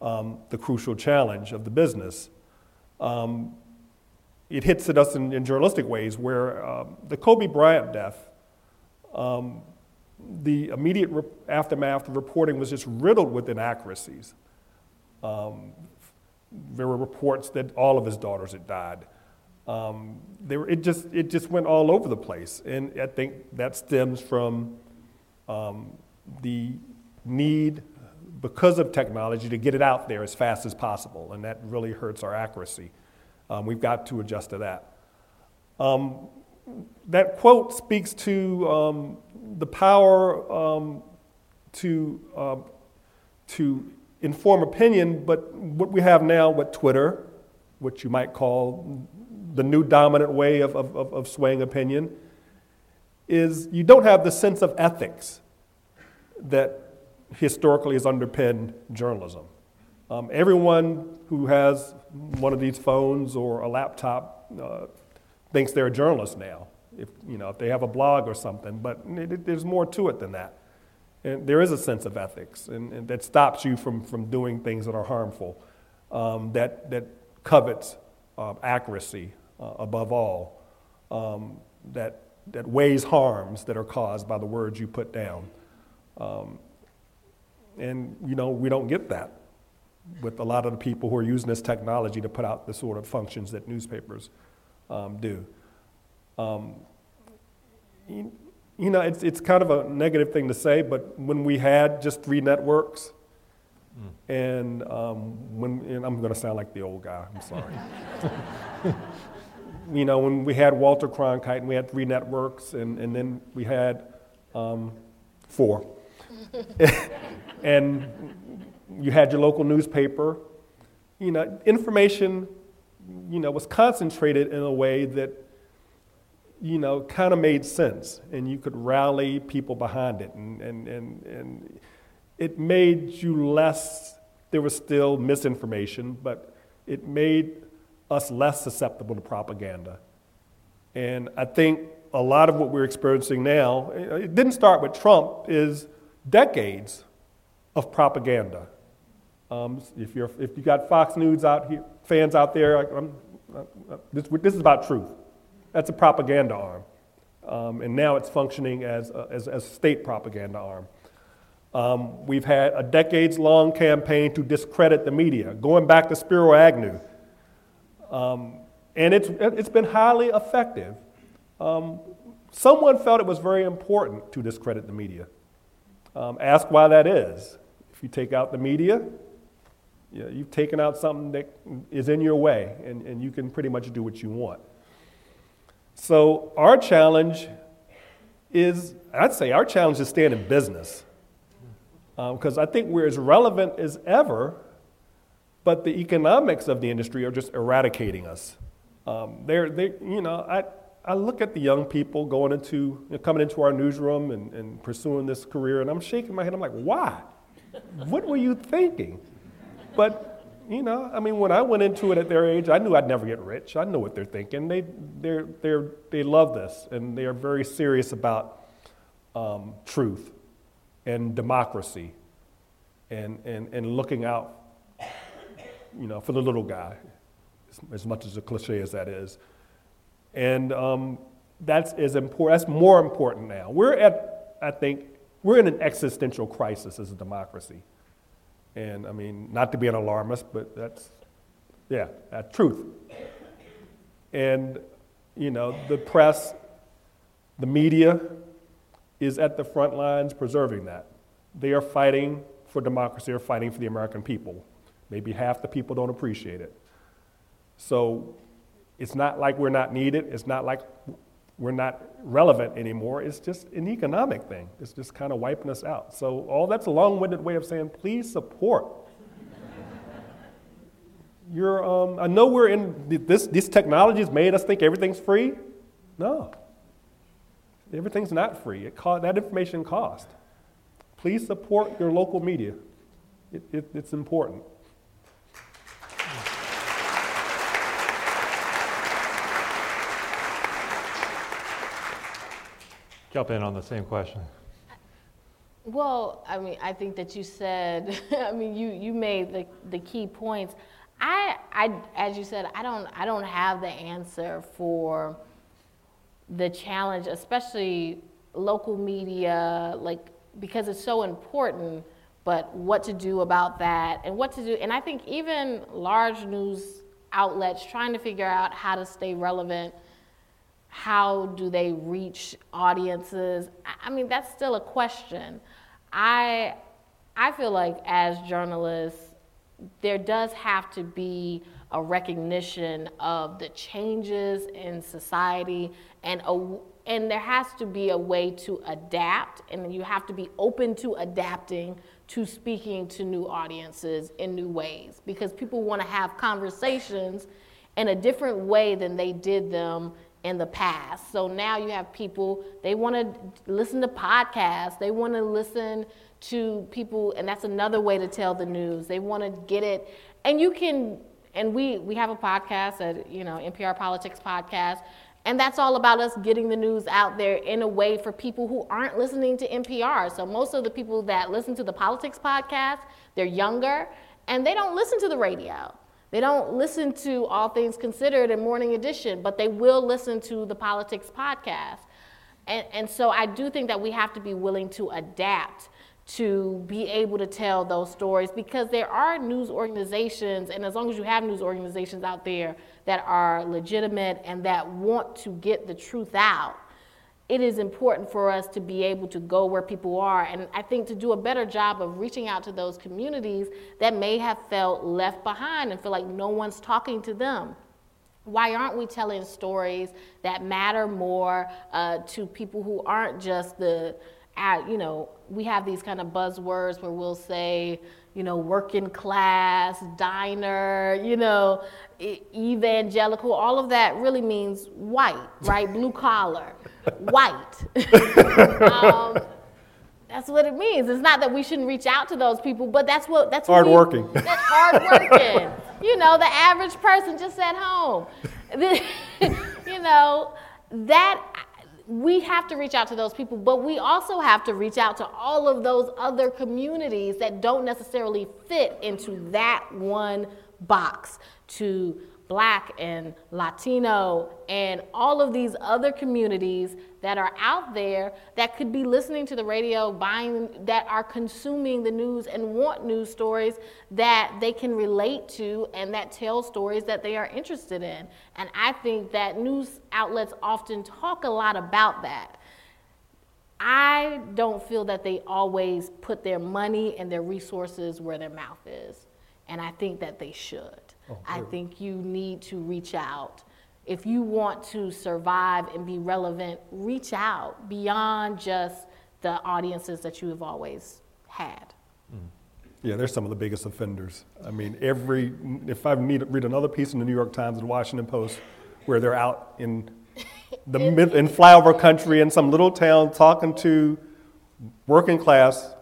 um, the crucial challenge of the business. Um, it hits at us in, in journalistic ways where um, the Kobe Bryant death, um, the immediate re- aftermath of reporting was just riddled with inaccuracies. Um, there were reports that all of his daughters had died. Um, they were, it, just, it just went all over the place. And I think that stems from um, the need, because of technology, to get it out there as fast as possible. And that really hurts our accuracy. Um, we've got to adjust to that. Um, that quote speaks to um, the power um, to, um, to inform opinion, but what we have now with Twitter, which you might call the new dominant way of, of, of swaying opinion, is you don't have the sense of ethics that historically has underpinned journalism. Um, everyone who has one of these phones or a laptop uh, thinks they're a journalist now. If you know if they have a blog or something, but it, it, there's more to it than that. And there is a sense of ethics, and, and that stops you from, from doing things that are harmful, um, that, that covets uh, accuracy uh, above all, um, that, that weighs harms that are caused by the words you put down. Um, and, you know, we don't get that with a lot of the people who are using this technology to put out the sort of functions that newspapers um, do. Um, you know, it's, it's kind of a negative thing to say, but when we had just three networks, mm. and um, when and I'm going to sound like the old guy, I'm sorry. you know, when we had Walter Cronkite and we had three networks, and, and then we had um, four. and you had your local newspaper. You know, information, you know, was concentrated in a way that, you know, kind of made sense, and you could rally people behind it, and, and, and, and it made you less, there was still misinformation, but it made us less susceptible to propaganda. And I think a lot of what we're experiencing now, it didn't start with Trump, is decades of propaganda. Um, if, you're, if you got Fox News out here, fans out there, I'm, I'm, this, this, is about truth. That's a propaganda arm. Um, and now it's functioning as a, as, as a state propaganda arm. Um, we've had a decades long campaign to discredit the media, going back to Spiro Agnew. Um, and it's, it's been highly effective. Um, someone felt it was very important to discredit the media. Um, ask why that is. If you take out the media, you you've taken out something that is in your way, and, and you can pretty much do what you want. So, our challenge is I'd say our challenge is staying in business. Because um, I think we're as relevant as ever but the economics of the industry are just eradicating us. Um, they're, they, you know, I, I look at the young people going into, you know, coming into our newsroom and, and pursuing this career, and I'm shaking my head. I'm like, why? what were you thinking? But, you know, I mean, when I went into it at their age, I knew I'd never get rich. I know what they're thinking. They, they're, they're, they love this, and they are very serious about um, truth and democracy and, and, and looking out, you know, for the little guy, as, much as a cliche as that is. And um, that's, as important, that's more important now. We're at, I think, we're in an existential crisis as a democracy. And I mean, not to be an alarmist, but that's, yeah, that's truth. And, you know, the press, the media is at the front lines preserving that. They are fighting for democracy, they're fighting for the American people. Maybe half the people don't appreciate it. So it's not like we're not needed. It's not like we're not relevant anymore. It's just an economic thing. It's just kind of wiping us out. So all that's a long-winded way of saying, please support. You're, um, I know we're in this. This technology has made us think everything's free. No, everything's not free. It co- that information costs. Please support your local media. It, it, it's important. Jump in on the same question. Well, I mean, I think that you said, I mean, you, you made the, the key points. I, I, as you said, I don't, I don't have the answer for the challenge, especially local media, like, because it's so important, but what to do about that and what to do. And I think even large news outlets trying to figure out how to stay relevant how do they reach audiences? I mean, that's still a question. I, I feel like as journalists, there does have to be a recognition of the changes in society and a, and there has to be a way to adapt and you have to be open to adapting to speaking to new audiences in new ways because people want to have conversations in a different way than they did them in the past. So now you have people, they want to listen to podcasts, they want to listen to people, and that's another way to tell the news. They want to get it, and you can, and we, we have a podcast at, you know, NPR Politics Podcast, and that's all about us getting the news out there in a way for people who aren't listening to NPR. So most of the people that listen to the Politics Podcast, they're younger, and they don't listen to the radio. They don't listen to All Things Considered and Morning Edition, but they will listen to the Politics podcast. And, and so I do think that we have to be willing to adapt to be able to tell those stories because there are news organizations, and as long as you have news organizations out there that are legitimate and that want to get the truth out, it is important for us to be able to go where people are. And I think to do a better job of reaching out to those communities that may have felt left behind and feel like no one's talking to them. Why aren't we telling stories that matter more uh, to people who aren't just the, uh, you know, we have these kind of buzzwords where we'll say, you know, working class, diner, you know, evangelical, all of that really means white, right? Blue collar white. um, that's what it means. It's not that we shouldn't reach out to those people, but that's what that's hard we, working. That's hard working. you know, the average person just at home. you know, that we have to reach out to those people, but we also have to reach out to all of those other communities that don't necessarily fit into that one box to Black and Latino and all of these other communities that are out there that could be listening to the radio, buying, that are consuming the news and want news stories that they can relate to and that tell stories that they are interested in. And I think that news outlets often talk a lot about that. I don't feel that they always put their money and their resources where their mouth is. And I think that they should. Oh, I think you need to reach out. If you want to survive and be relevant, reach out beyond just the audiences that you have always had. Mm. Yeah, they're some of the biggest offenders. I mean, every if I need, read another piece in the New York Times and Washington Post where they're out in the mid, in flyover country in some little town talking to working class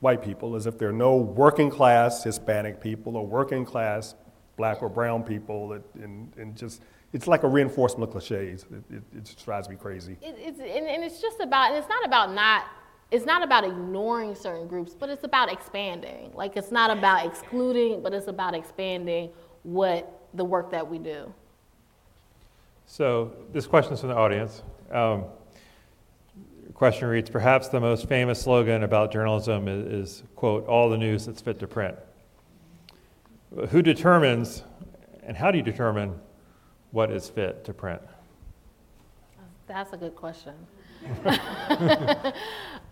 white people as if there are no working class Hispanic people or working class black or brown people. It, and, and just, it's like a reinforcement of cliches. It, it, it just drives me crazy. It, it's, and, and it's just about, and it's not about not, it's not about ignoring certain groups, but it's about expanding. Like it's not about excluding, but it's about expanding what the work that we do. So this question is from the audience. Um, question reads, perhaps the most famous slogan about journalism is, is, quote, all the news that's fit to print. Who determines, and how do you determine what is fit to print? That's a good question. uh,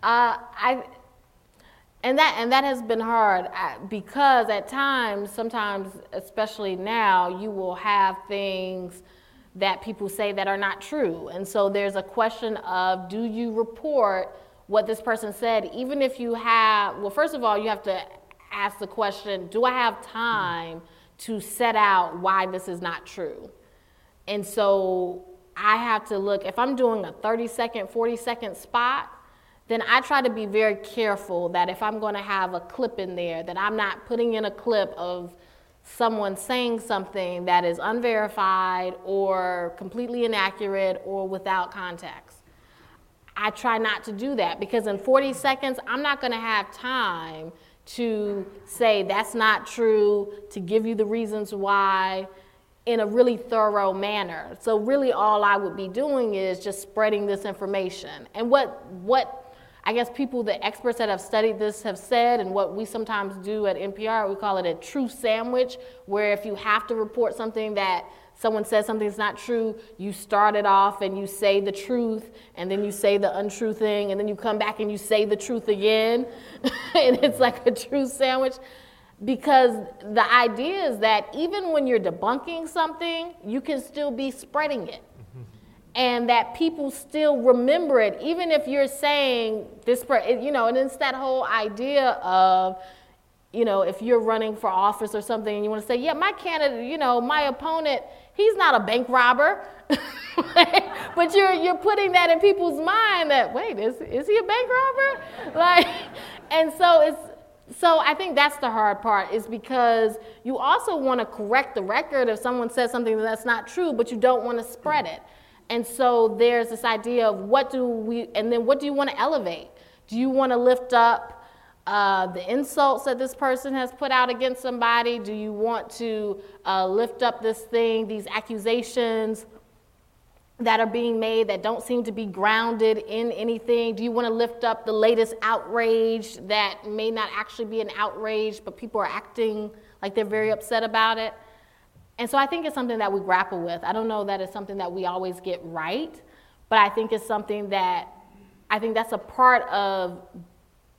I, and that and that has been hard because at times, sometimes, especially now, you will have things that people say that are not true, and so there's a question of do you report what this person said, even if you have. Well, first of all, you have to ask the question: Do I have time to set out why this is not true? And so I have to look, if I'm doing a 30 second, 40 second spot, then I try to be very careful that if I'm going to have a clip in there, that I'm not putting in a clip of someone saying something that is unverified or completely inaccurate or without context. I try not to do that because in 40 seconds, I'm not going to have time to say that's not true, to give you the reasons why in a really thorough manner. So really all I would be doing is just spreading this information. And what what I guess people, the experts that have studied this have said, and what we sometimes do at NPR, we call it a true sandwich, where if you have to report something that someone says something that's not true, you start it off and you say the truth, and then you say the untrue thing, and then you come back and you say the truth again. and it's like a true sandwich because the idea is that even when you're debunking something, you can still be spreading it. And that people still remember it, even if you're saying this, you know, and it's that whole idea of, you know, if you're running for office or something and you want to say, yeah, my candidate, you know, my opponent, he's not a bank robber. but you're, you're putting that in people's mind that, wait, is, is he a bank robber? Like, and so it's, so I think that's the hard part is because you also want to correct the record if someone says something that's not true, but you don't want to spread it. And so there's this idea of what do we, and then what do you want to elevate? Do you want to lift up uh, the insults that this person has put out against somebody? Do you want to uh, lift up this thing, these accusations? that are being made that don't seem to be grounded in anything? Do you want to lift up the latest outrage that may not actually be an outrage, but people are acting like they're very upset about it? And so I think it's something that we grapple with. I don't know that it's something that we always get right, but I think it's something that I think that's a part of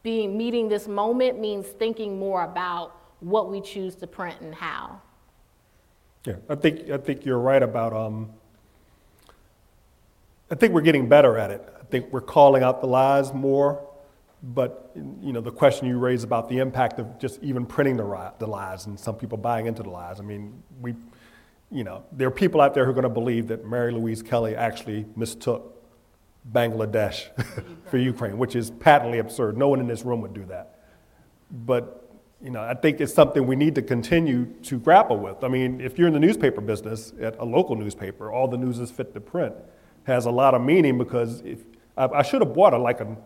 being meeting this moment means thinking more about what we choose to print and how. Yeah, I think I think you're right about um, I think we're getting better at it. I think we're calling out the lies more. But you know, the question you raise about the impact of just even printing the, the lies and some people buying into the lies. I mean, we, you know, there are people out there who are going to believe that Mary Louise Kelly actually mistook Bangladesh for Ukraine, which is patently absurd. No one in this room would do that. But you know, I think it's something we need to continue to grapple with. I mean, if you're in the newspaper business, at a local newspaper, all the news is fit to print has a lot of meaning because if, I, I should have bought a, like a,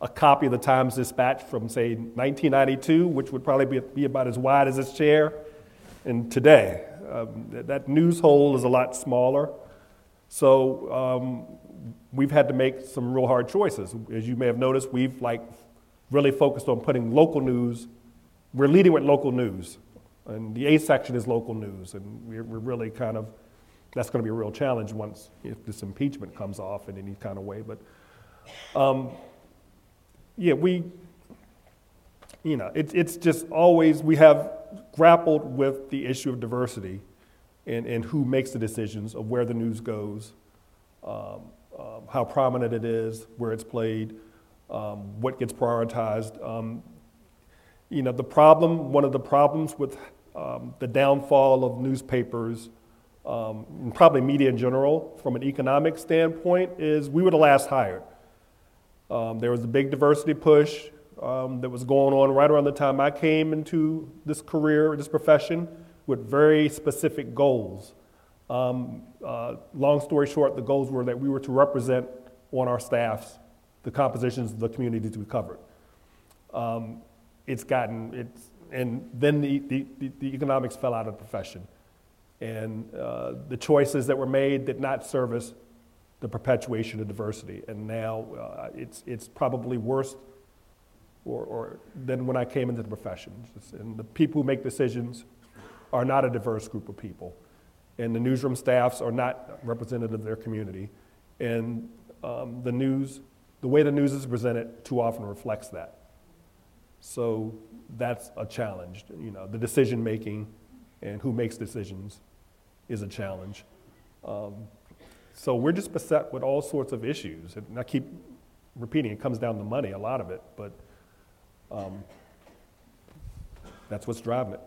a copy of the Times Dispatch from, say, 1992, which would probably be, be about as wide as this chair. And today, um, that news hole is a lot smaller. So um, we've had to make some real hard choices. As you may have noticed, we've like really focused on putting local news. We're leading with local news, and the A section is local news, and we're, we're really kind of that's going to be a real challenge once if this impeachment comes off in any kind of way. But um, yeah, we, you know, it, it's just always we have grappled with the issue of diversity and, and who makes the decisions of where the news goes, um, um, how prominent it is, where it's played, um, what gets prioritized. Um, you know, the problem, one of the problems with um, the downfall of newspapers um, and probably media in general, from an economic standpoint, is we were the last hired. There was a big diversity push that was going on right around the time I came into this career, this profession, with very specific goals. Um, uh, long story short, the goals were that we were to represent on our staffs the compositions of the communities we covered. Um, it's gotten, it's, and then the, the, the, economics fell out of the profession. And uh, the choices that were made did not service the perpetuation of diversity. And now uh, it's, it's probably worse or, or than when I came into the profession. And the people who make decisions are not a diverse group of people. And the newsroom staffs are not representative of their community. And um, the news, the way the news is presented too often reflects that. So that's a challenge. You know, the decision making and who makes decisions is a challenge. Um, so we're just beset with all sorts of issues. And I keep repeating, it comes down to money, a lot of it, but um, that's what's driving it.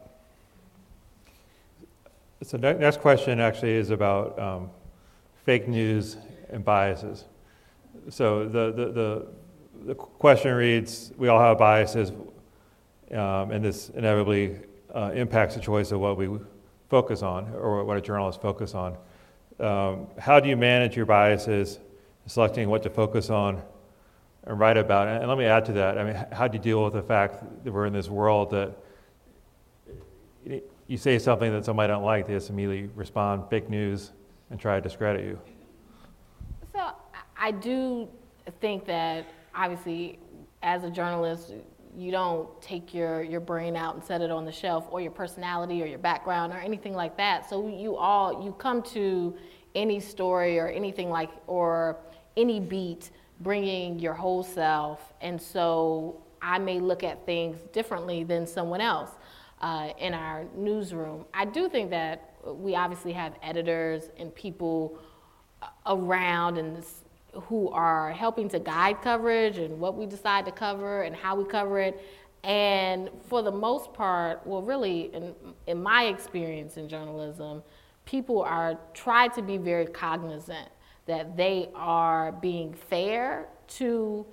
So next question actually is about um, fake news and biases. So the, the, the, the, question reads, we all have biases, um, and this inevitably uh, impacts the choice of what we focus on or what a journalist focus on. Um, how do you manage your biases, selecting what to focus on and write about? And let me add to that. I mean, how do you deal with the fact that we're in this world that you say something that somebody don't like, they just immediately respond fake news and try to discredit you? So I do think that obviously, as a journalist, you don't take your, your brain out and set it on the shelf or your personality or your background or anything like that. So you all, you come to any story or anything like, or any beat bringing your whole self. And so I may look at things differently than someone else uh, in our newsroom. I do think that we obviously have editors and people around and this, who are helping to guide coverage and what we decide to cover and how we cover it. And for the most part, well, really, in, in my experience in journalism, people are try to be very cognizant that they are being fair to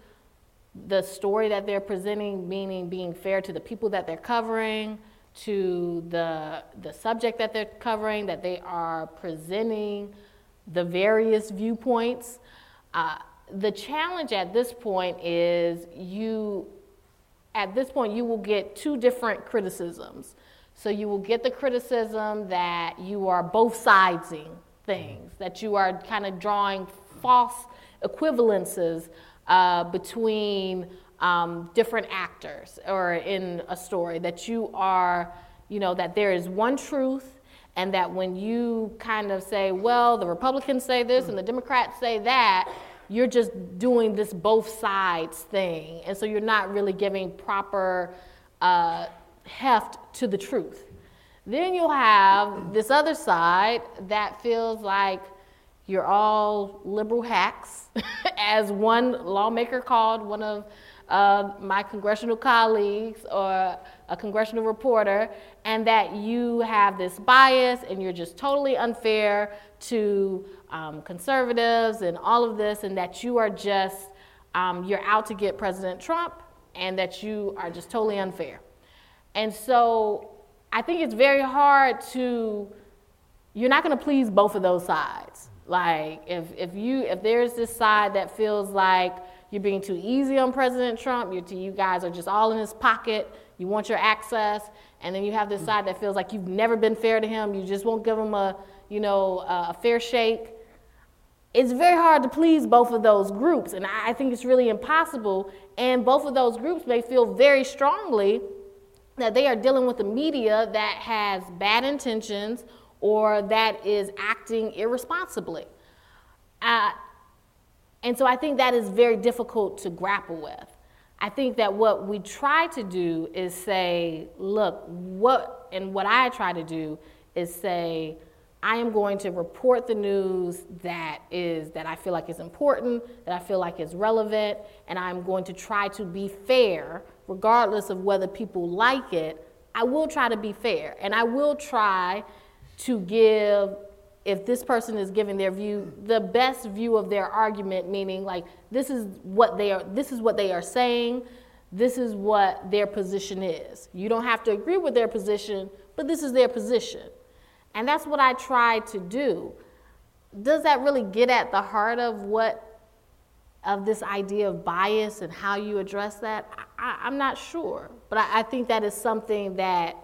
the story that they're presenting, meaning being fair to the people that they're covering, to the, the subject that they're covering, that they are presenting the various viewpoints. Uh, the challenge at this point is you, at this point, you will get two different criticisms. So you will get the criticism that you are both sidesing things, that you are kind of drawing false equivalences uh, between um, different actors or in a story, that you are, you know, that there is one truth and that when you kind of say, well, the Republicans say this and the Democrats say that, you're just doing this both sides thing. And so you're not really giving proper uh, heft to the truth. Then you'll have this other side that feels like you're all liberal hacks, as one lawmaker called one of uh, my congressional colleagues or a congressional reporter, and that you have this bias and you're just totally unfair to um, conservatives and all of this, and that you are just, um, you're out to get President Trump, and that you are just totally unfair. And so I think it's very hard to, you're not to please both of those sides. Like, if, if, you, if there's this side that feels like you're being too easy on President Trump, you you guys are just all in his pocket, you want your access, and then you have this side that feels like you've never been fair to him, you just won't give him a, you know, a fair shake. It's very hard to please both of those groups, and I think it's really impossible. And both of those groups may feel very strongly that they are dealing with a media that has bad intentions or that is acting irresponsibly. Uh, and so I think that is very difficult to grapple with. I think that what we try to do is say, look, what, and what I try to do is say, I am going to report the news that is that I feel like is important, that I feel like is relevant, and I'm going to try to be fair regardless of whether people like it, I will try to be fair and I will try to give if this person is giving their view, the best view of their argument, meaning like this is what they are, this is what they are saying, this is what their position is. You don't have to agree with their position, but this is their position. And that's what I try to do. Does that really get at the heart of what of this idea of bias and how you address that? I, am not sure, but I, I think that is something that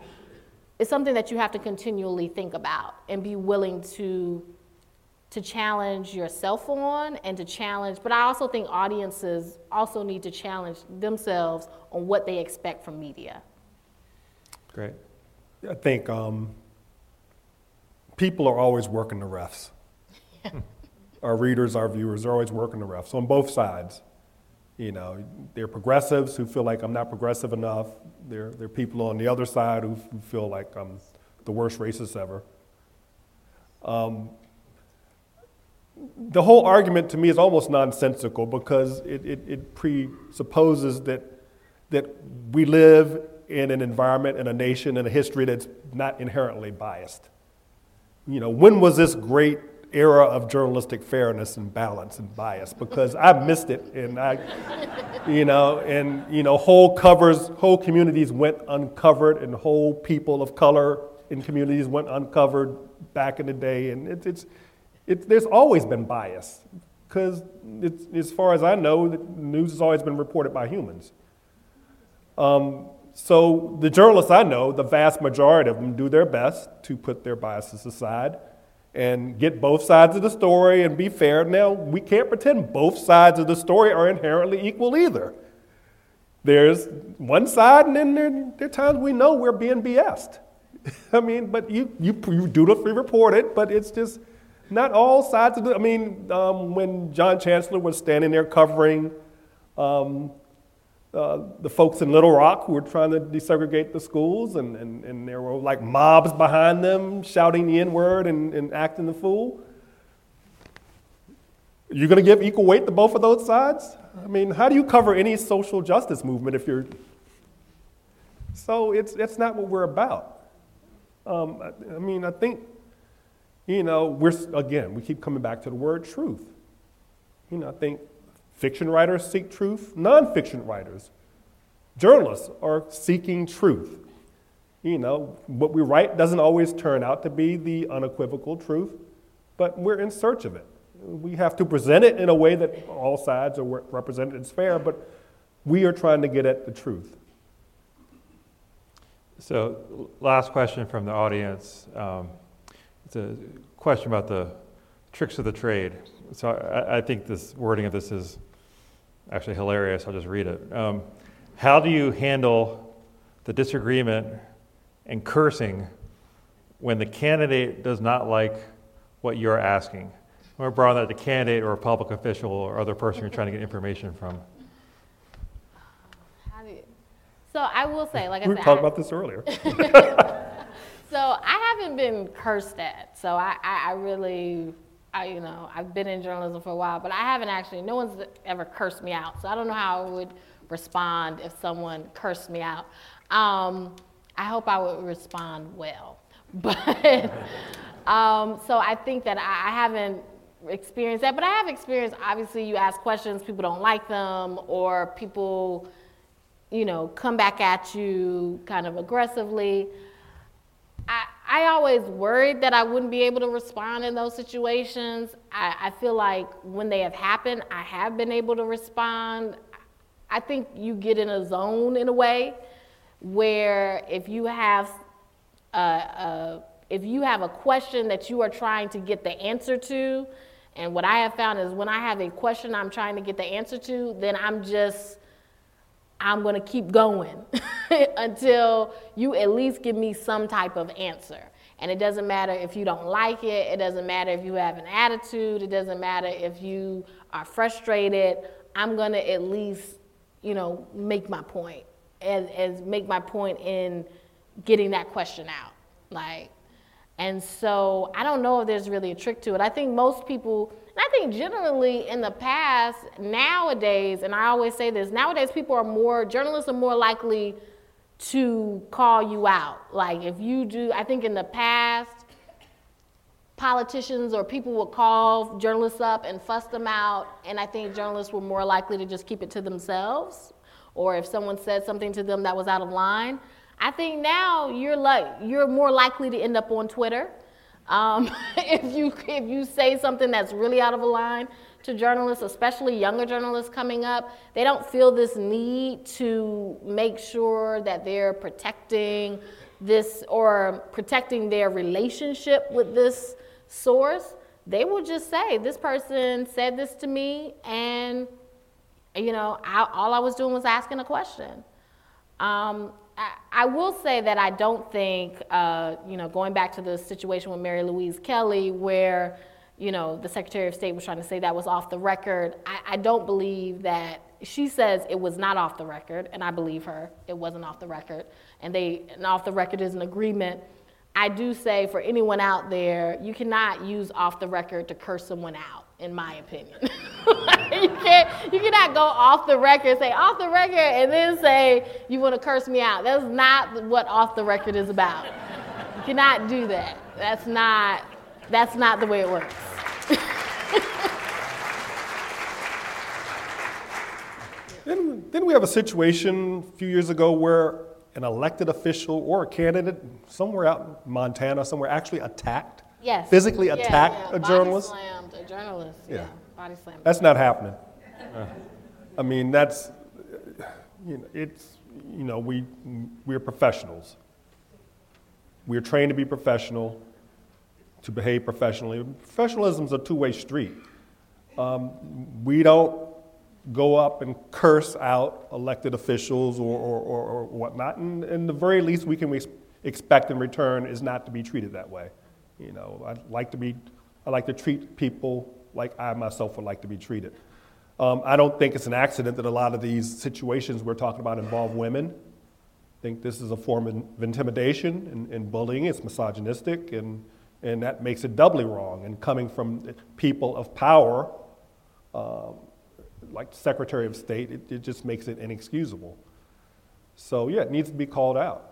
is something that you have to continually think about and be willing to to challenge yourself on and to challenge but i also think audiences also need to challenge themselves on what they expect from media. Great. I think um, people are always working the refs. Our readers, our viewers, are always working the refs on both sides. You know, they're progressives who feel like I'm not progressive enough. There, there are people on the other side who, who feel like I'm the worst racist ever. Um, the whole argument to me is almost nonsensical because it, it, it, presupposes that, that we live in an environment and a nation and a history that's not inherently biased. You know, when was this great era of journalistic fairness and balance and bias because I missed it and I, you know, and you know, whole covers, whole communities went uncovered and whole people of color in communities went uncovered back in the day, and it, it's, it, there's always been bias because it's as far as I know, news has always been reported by humans. Um, so the journalists I know, the vast majority of them do their best to put their biases aside and get both sides of the story and be fair. Now, we can't pretend both sides of the story are inherently equal either. There's one side, and then there, there are times we know we're being BS'd. I mean, but you, you, you dutifully report it, but it's just not all sides of the. I mean, um, when John Chancellor was standing there covering um, uh, the folks in Little Rock who were trying to desegregate the schools, and, and, and there were like mobs behind them shouting the N word and, and acting the fool. You're going to give equal weight to both of those sides? I mean, how do you cover any social justice movement if you're. So it's, it's not what we're about. Um, I, I mean, I think, you know, we're, again, we keep coming back to the word truth. You know, I think Fiction writers seek truth, nonfiction writers, journalists are seeking truth. You know, what we write doesn't always turn out to be the unequivocal truth, but we're in search of it. We have to present it in a way that all sides are represented as fair, but we are trying to get at the truth. So, last question from the audience. Um, it's a question about the tricks of the trade. So, I, I think this wording of this is actually hilarious. I'll just read it. Um, how do you handle the disagreement and cursing when the candidate does not like what you're asking? Or broaden that the candidate or a public official or other person you're trying to get information from. so I will say, like I we said, were talking about this earlier. so I haven't been cursed at. So I, I, I really I, you know, I've been in journalism for a while, but I haven't actually, no one's ever cursed me out. So I don't know how I would respond if someone cursed me out. Um, I hope I would respond well. But, um, so I think that I, I haven't experienced that, but I have experienced, obviously, you ask questions, people don't like them, or people, you know, come back at you kind of aggressively. I, I always worried that I wouldn't be able to respond in those situations. I, I feel like when they have happened, I have been able to respond. I think you get in a zone in a way where if you have a, a, if you have a question that you are trying to get the answer to, and what I have found is when I have a question I'm trying to get the answer to, then I'm just I'm going to keep going until you at least give me some type of answer. And it doesn't matter if you don't like it, it doesn't matter if you have an attitude, it doesn't matter if you are frustrated. I'm going to at least, you know, make my point and, and make my point in getting that question out. Like, and so I don't know if there's really a trick to it. I think most people and I think generally in the past, nowadays, and I always say this, nowadays people are more, journalists are more likely to call you out. Like if you do, I think in the past, politicians or people would call journalists up and fuss them out, and I think journalists were more likely to just keep it to themselves. Or if someone said something to them that was out of line, I think now you're like you're more likely to end up on Twitter. Um, if you if you say something that's really out of line to journalists, especially younger journalists coming up, they don't feel this need to make sure that they're protecting this or protecting their relationship with this source. They will just say, "This person said this to me," and you know, I, all I was doing was asking a question. Um, I, will say that I don't think, uh, you know, going back to the situation with Mary Louise Kelly, where, you know, the Secretary of State was trying to say that was off the record, I, I don't believe that. She says it was not off the record, and I believe her. It wasn't off the record. And they, and off the record is an agreement. I do say for anyone out there, you cannot use off the record to curse someone out in my opinion. you can't you cannot go off the record, say off the record, and then say you want to curse me out. That's not what off the record is about. You cannot do that. That's not that's not the way it works. then, then we have a situation a few years ago where an elected official or a candidate somewhere out in Montana, somewhere actually attacked, yes. physically yeah, attacked yeah. a journalist. Body slammed a journalist. Yeah. yeah. Body slammed. That's not happening. I mean, that's, you know, it's, you know, we, we're professionals. We're trained to be professional, to behave professionally. Professionalism is a two way street. Um, we don't go up and curse out elected officials or, or, or, or whatnot. And, and, the very least we can expect in return is not to be treated that way. You know, I like to be, I like to treat people like I myself would like to be treated. Um, I don't think it's an accident that a lot of these situations we're talking about involve women. I think this is a form of intimidation and, and bullying. It's misogynistic, and, and that makes it doubly wrong. And coming from people of power, um, like Secretary of State, it, it just makes it inexcusable. So, yeah, it needs to be called out.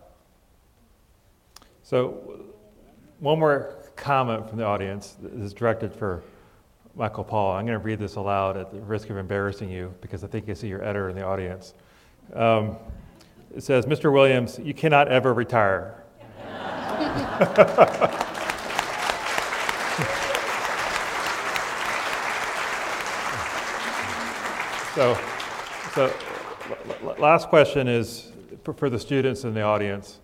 So, one more comment from the audience this is directed for Michael Paul. I'm going to read this aloud at the risk of embarrassing you because I think you see your editor in the audience. Um, it says, Mr. Williams, you cannot ever retire. so, so last question is for, for the students in the audience.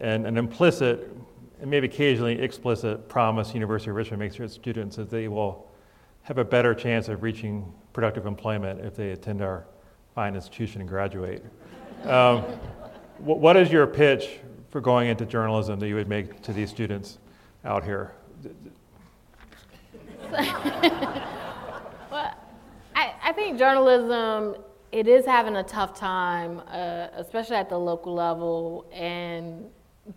And an implicit and maybe occasionally explicit promise University of Richmond makes to its students that they will have a better chance of reaching productive employment if they attend our fine institution and graduate. Um, what is your pitch for going into journalism that you would make to these students out here? well, I, I, think journalism it is having a tough time, uh, especially at the local level, and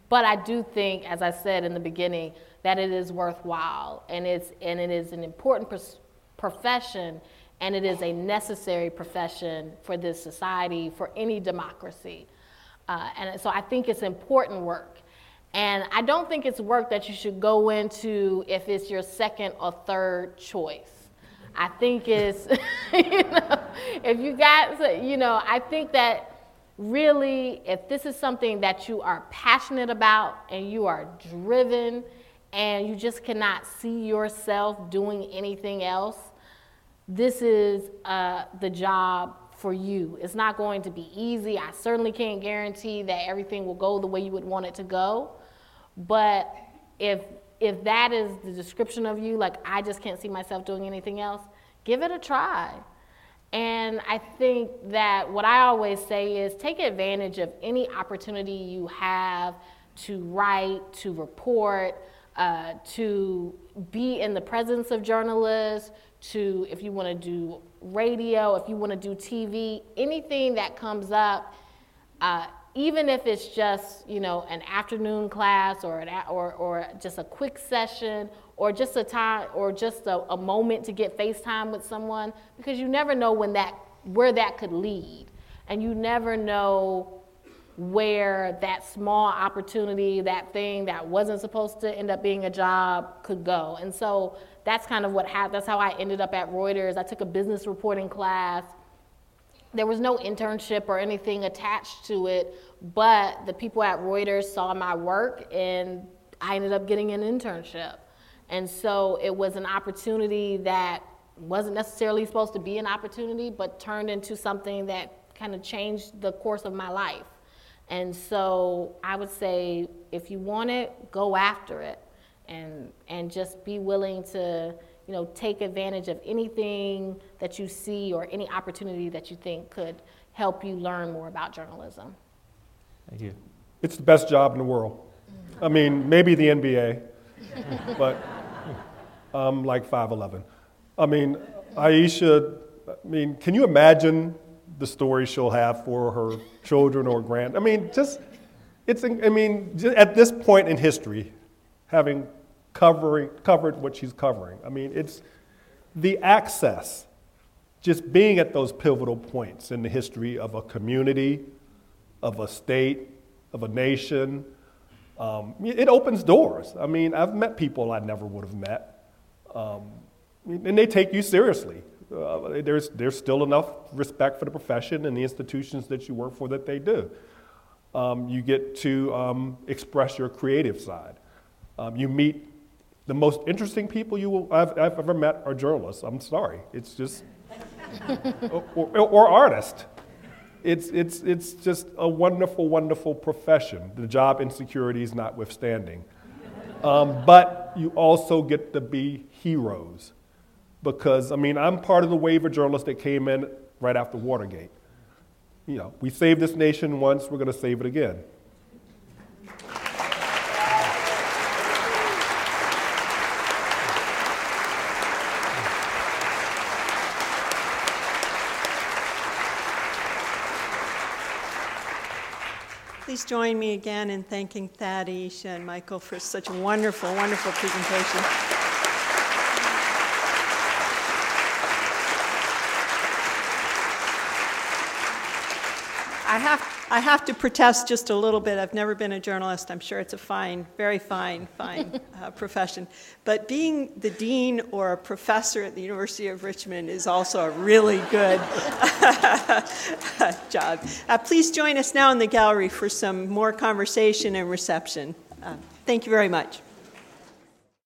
but I do think, as I said in the beginning, that it is worthwhile and it's and it is an important pros- profession and it is a necessary profession for this society for any democracy. Uh, and so I think it's important work. And I don't think it's work that you should go into if it's your second or third choice. I think it's, you know, if you got, you know, I think that really, if this is something that you are passionate about and you are driven and you just cannot see yourself doing anything else, this is uh, the job for you. It's not going to be easy. I certainly can't guarantee that everything will go the way you would want it to go. But if if that is the description of you, like I just can't see myself doing anything else, give it a try. And I think that what I always say is take advantage of any opportunity you have to write, to report, uh, to be in the presence of journalists, to if you want to do radio, if you want to do TV, anything that comes up. Uh, even if it's just you know an afternoon class or an, or or just a quick session or just a time or just a, a moment to get FaceTime with someone because you never know when that where that could lead. And you never know where that small opportunity, that thing that wasn't supposed to end up being a job could go. And so that's kind of what happened. That's how I ended up at Reuters. I took a business reporting class. There was no internship or anything attached to it, but the people at Reuters saw my work and I ended up getting an internship. And so it was an opportunity that wasn't necessarily supposed to be an opportunity, but turned into something that kind of changed the course of my life. And so I would say if you want it, go after it and, and just be willing to you know, take advantage of anything that you see or any opportunity that you think could help you learn more about journalism. Thank you. It's the best job in the world. I mean, maybe the NBA, but I'm like 5'11. I mean, Aisha, I mean, can you imagine the story she'll have for her children or grand? I mean, just, it's, I mean, at this point in history, having covering, covered what she's covering, I mean, it's the access, just being at those pivotal points in the history of a community, of a state, of a nation, um, it opens doors. I mean, I've met people I never would have met, um, and they take you seriously. Uh, there's, there's still enough respect for the profession and the institutions that you work for that they do. Um, you get to um, express your creative side. Um, you meet the most interesting people you will, I've, I've ever met are journalists. I'm sorry. It's just, or, or, or artists it's, it's, it's just a wonderful, wonderful profession, the job insecurities notwithstanding. Um, but you also get to be heroes. Because, I mean, I'm part of the wave of journalists that came in right after Watergate. You know, we saved this nation once, we're going to save it again. Please join me again in thanking Thad, and Michael for such a wonderful, wonderful presentation. I have I have to protest just a little bit. I've never been a journalist. I'm sure it's a fine, very fine, fine uh, profession. But being the dean or a professor at the University of Richmond is also a really good job. Uh, please join us now in the gallery for some more conversation and reception. Uh, thank you very much.